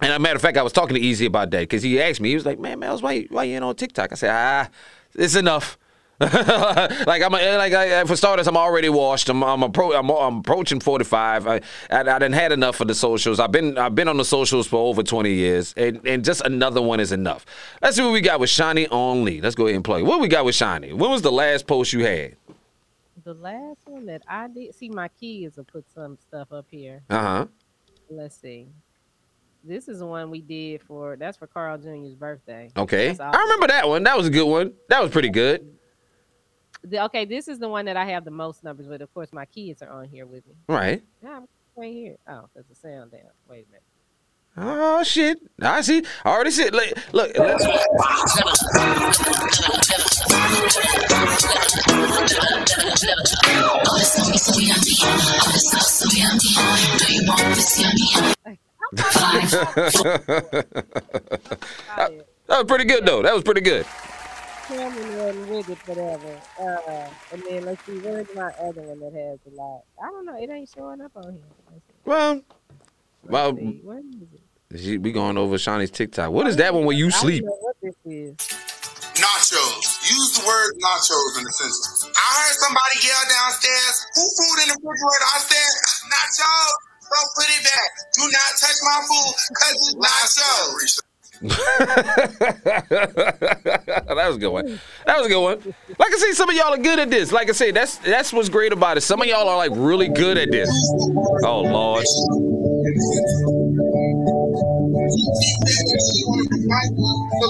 And a matter of fact, I was talking to Easy about that because he asked me. He was like, "Man, Miles, why why you ain't on TikTok?" I said, "Ah, it's enough." like I'm a, like I, for starters, I'm already washed. I'm I'm, appro- I'm, I'm approaching 45. I, I I done had enough of the socials. I've been I've been on the socials for over 20 years, and, and just another one is enough. Let's see what we got with Shiny Only. Let's go ahead and plug. it. What we got with Shiny? When was the last post you had? The last one that I did see my kids will put some stuff up here. Uh huh. Let's see. This is the one we did for that's for Carl Jr.'s birthday. Okay, I remember that one. That was a good one. That was pretty good. The- okay, this is the one that I have the most numbers with. Of course, my kids are on here with me. Right. Yeah, I'm right here. Oh, there's a sound down. Wait a minute. Oh shit! I see. I already see. Look, look. let's- That was pretty good though. That was pretty good. Cameron wasn't with it, whatever. Uh, and then let's see, where's my other one that has a lot? I don't know. It ain't showing up on here. Well, well, see. It? she- we going over Shawnee's TikTok. What is that one where you sleep? what this is. nachos. Use the word nachos in the sentence. I heard somebody yell downstairs, who food in the refrigerator? I said, nachos. Don't put it back. Do not touch my food because it's nachos. that was a good one. That was a good one. Like I say, some of y'all are good at this. Like I say, that's that's what's great about it. Some of y'all are like really good at this. Oh Lord. So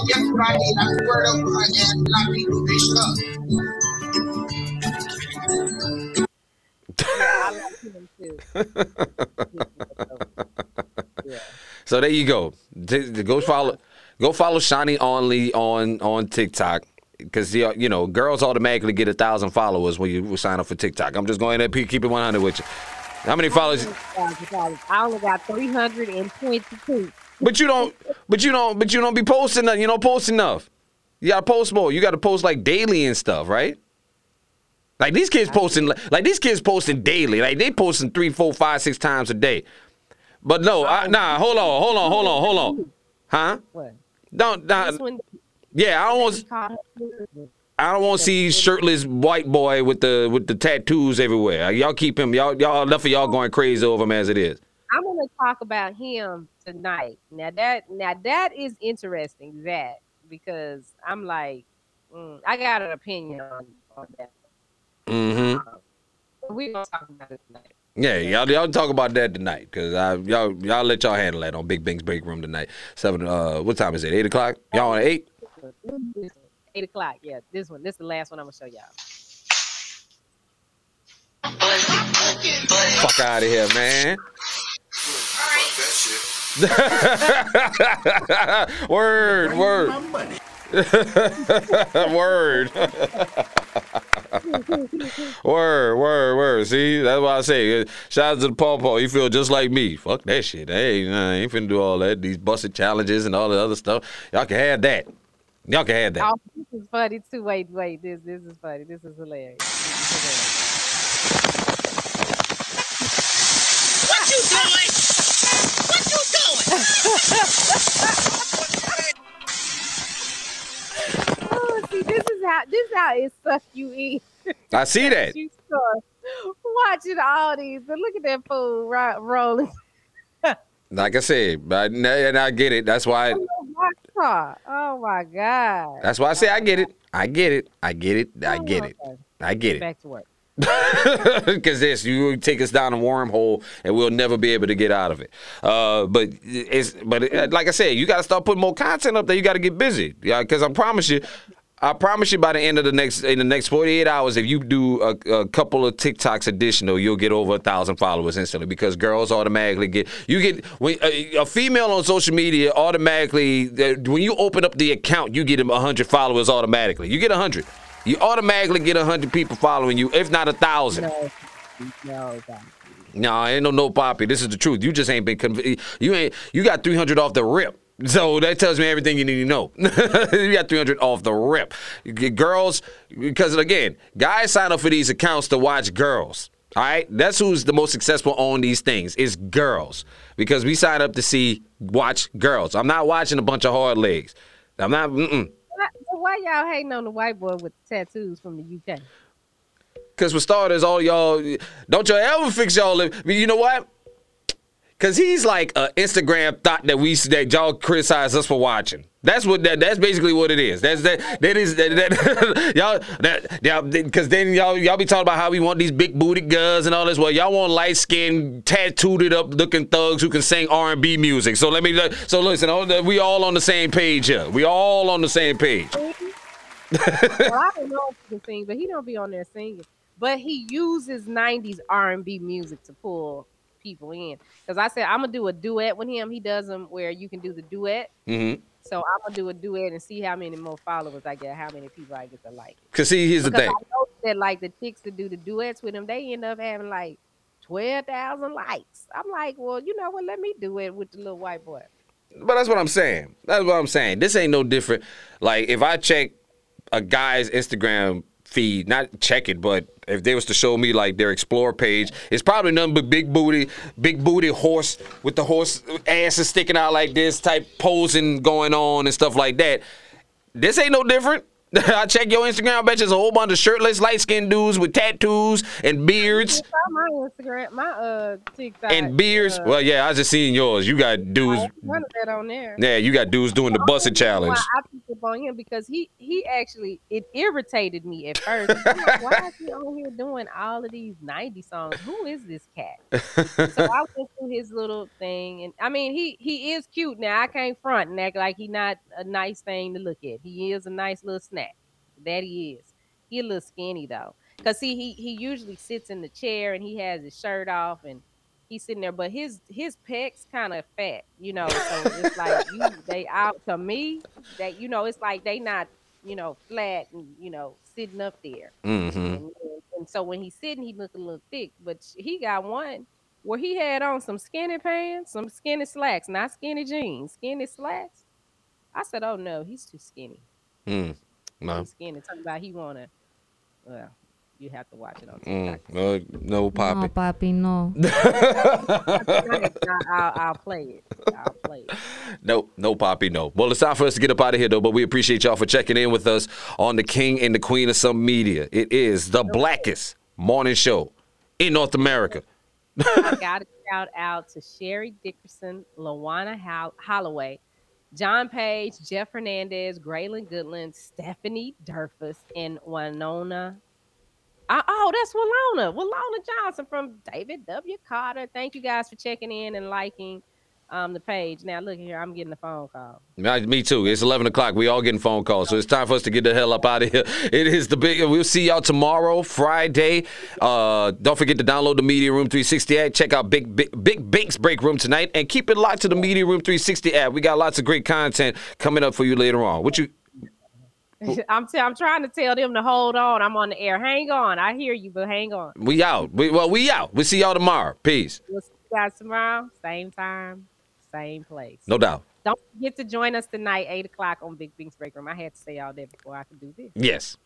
guess what I did? I squared up with my dad and I beat the bitch up. I like him too. yeah. So there you go. Go follow, go follow Shani Only on on TikTok because you know girls automatically get a thousand followers when you sign up for TikTok. I'm just going to keep it 100 with you. How many followers? I only got 322. But you don't. But you don't. But you don't be posting. You don't post enough. You gotta post more. You gotta post like daily and stuff, right? Like these kids posting. Like these kids posting daily. Like they posting three, four, five, six times a day. But no, I, nah. Hold on. Hold on. Hold on. Hold on. Huh? What? Don't. Nah, yeah, I don't want. he called her husband. I don't want to see shirtless white boy with the with the tattoos everywhere. Y'all keep him. Y'all y'all enough of y'all going crazy over him as it is. I'm gonna talk about him tonight. Now that now that is interesting. That because I'm like, mm, I got an opinion on, on that. Mm-hmm. We gonna talk about it tonight. Yeah, y'all y'all talk about that tonight because y'all y'all let y'all handle that on Big Bang's break room tonight. Seven. Uh, what time is it? Eight o'clock. Y'all on eight? Eight o'clock. Yeah, this one. This is the last one I'm gonna show y'all. Fuck out of here, man. Word, word. word. word, word, word. See, that's why I say, uh, shout out to the Paw Paw. You feel just like me. Fuck that shit. Hey, nah, I ain't finna do all that. These busted challenges and all the other stuff. Y'all can have that. Y'all can have that. Oh, this is funny too. Wait, wait. This this is funny. This is hilarious. This is hilarious. What you doing? What you doing? Oh, see, this is how this is how it suck you in. I see that. Watching all these, but look at that fool ro- rolling. Like I said, but and I get it. That's why. Watch car. Oh my god. That's why I say I get it. I get it. I get it. I get it. I get it. Back to work. Because this, you take us down a wormhole, and we'll never be able to get out of it. Uh, but it's, but it, like I said, you got to start putting more content up there. You got to get busy. Yeah, because I promise you. I promise you, by the end of the next in the next forty eight hours, if you do a, a couple of TikToks additional, you'll get over a thousand followers instantly. Because girls automatically get you get when a, a female on social media automatically uh, when you open up the account, you get them hundred followers automatically. You get hundred. You automatically get hundred people following you, if not a thousand. No, no. No, ain't no no poppy. This is the truth. You just ain't been conv- you ain't you got 300 off the rip. So that tells me everything you need to know. you got 300 off the rip. Girls, because again, guys sign up for these accounts to watch girls. All right, that's who's the most successful on these things is girls because we sign up to see watch girls. I'm not watching a bunch of hard legs. I'm not. Mm-mm. Why, why y'all hating on the white boy with the tattoos from the UK? Cause for starters, all y'all don't y'all ever fix y'all. lip- You know what? Cause he's like an Instagram thought that we that y'all criticize us for watching. That's what that. That's basically what it is. That's that. That is that. that y'all that y'all. Because then y'all y'all be talking about how we want these big booty girls and all this. Well, y'all want light skinned, tattooed up looking thugs who can sing R and B music. So let me. So listen, we all on the same page here. We all on the same page. well, I don't know if he can sing, but he don't be on there singing. But he uses '90s R&B music to pull people in. Because I said I'm gonna do a duet with him. He does them where you can do the duet. Mm-hmm. So I'm gonna do a duet and see how many more followers I get, how many people I get to like. it. Cause see, here's the Because thing. I know that like the chicks that do the duets with him, they end up having like twelve thousand likes. I'm like, well, you know what? Let me do it with the little white boy. But that's what I'm saying. That's what I'm saying. This ain't no different. Like if I check a guy's Instagram feed, not check it, but if they was to show me like their explore page, it's probably nothing but big booty, big booty horse with the horse asses sticking out like this, type posing going on and stuff like that. This ain't no different. I check your Instagram. I bet there's a whole bunch of shirtless, light skinned dudes with tattoos and beards. My Instagram, my uh TikTok. And beards. Uh, Well, yeah, I just seen yours. You got dudes. none of that on there. Yeah, you got dudes doing the busted challenge. I picked up on him because he he actually it irritated me at first. Like, Why is he on here doing all of these 90 songs? Who is this cat? so I went through his little thing, and I mean he he is cute. Now I can't front and act like he not a nice thing to look at. He is a nice little snack. That he is. He a little skinny though, cause see he he usually sits in the chair and he has his shirt off and he's sitting there, but his his pecs kind of fat, you know. So it's like you, they out to me that you know it's like they not you know flat and you know sitting up there. hmm And, and so when he's sitting, he look a little thick, but he got one where he had on some skinny pants, some skinny slacks, not skinny jeans, skinny slacks. I said, "Oh no, he's too skinny. Mm. No. He's skinny." Talking about he wanna. Well, you have to watch it on Mm. TikTok. No, Poppy. No, poppy. papi, no. I, I'll, I'll play it. I'll play it. No, no poppy, no. Well, it's time for us to get up out of here, though. But we appreciate y'all for checking in with us on the King and the Queen of some media. It is the blackest morning show in North America. I got to shout out to Sherry Dickerson, Lawana How- Holloway, John Page, Jeff Hernandez, Graylin Goodland, Stephanie Durfus, and Winona. Uh, oh, that's Walona. Walona Johnson from David W. Carter. Thank you guys for checking in and liking um, the page. Now, look here. I'm getting a phone call. Me too. It's 11 o'clock. We all getting phone calls. So it's time for us to get the hell up out of here. It is the big, we'll see y'all tomorrow, Friday. Uh, don't forget to download the Media Room 360 app. Check out Big, Big, Big Bink's Break Room tonight and keep it locked to the Media Room 360 app. We got lots of great content coming up for you later on. What you, I'm, t- I'm trying to tell them to hold on. I'm on the air. Hang on. I hear you, but hang on. we out. We, well, we out. We'll see y'all tomorrow. Peace. We'll see you guys tomorrow. Same time, same place. No doubt. Don't forget to join us tonight, 8 o'clock on Big Bink's Break Room. I had to say all that before I could do this. Yes.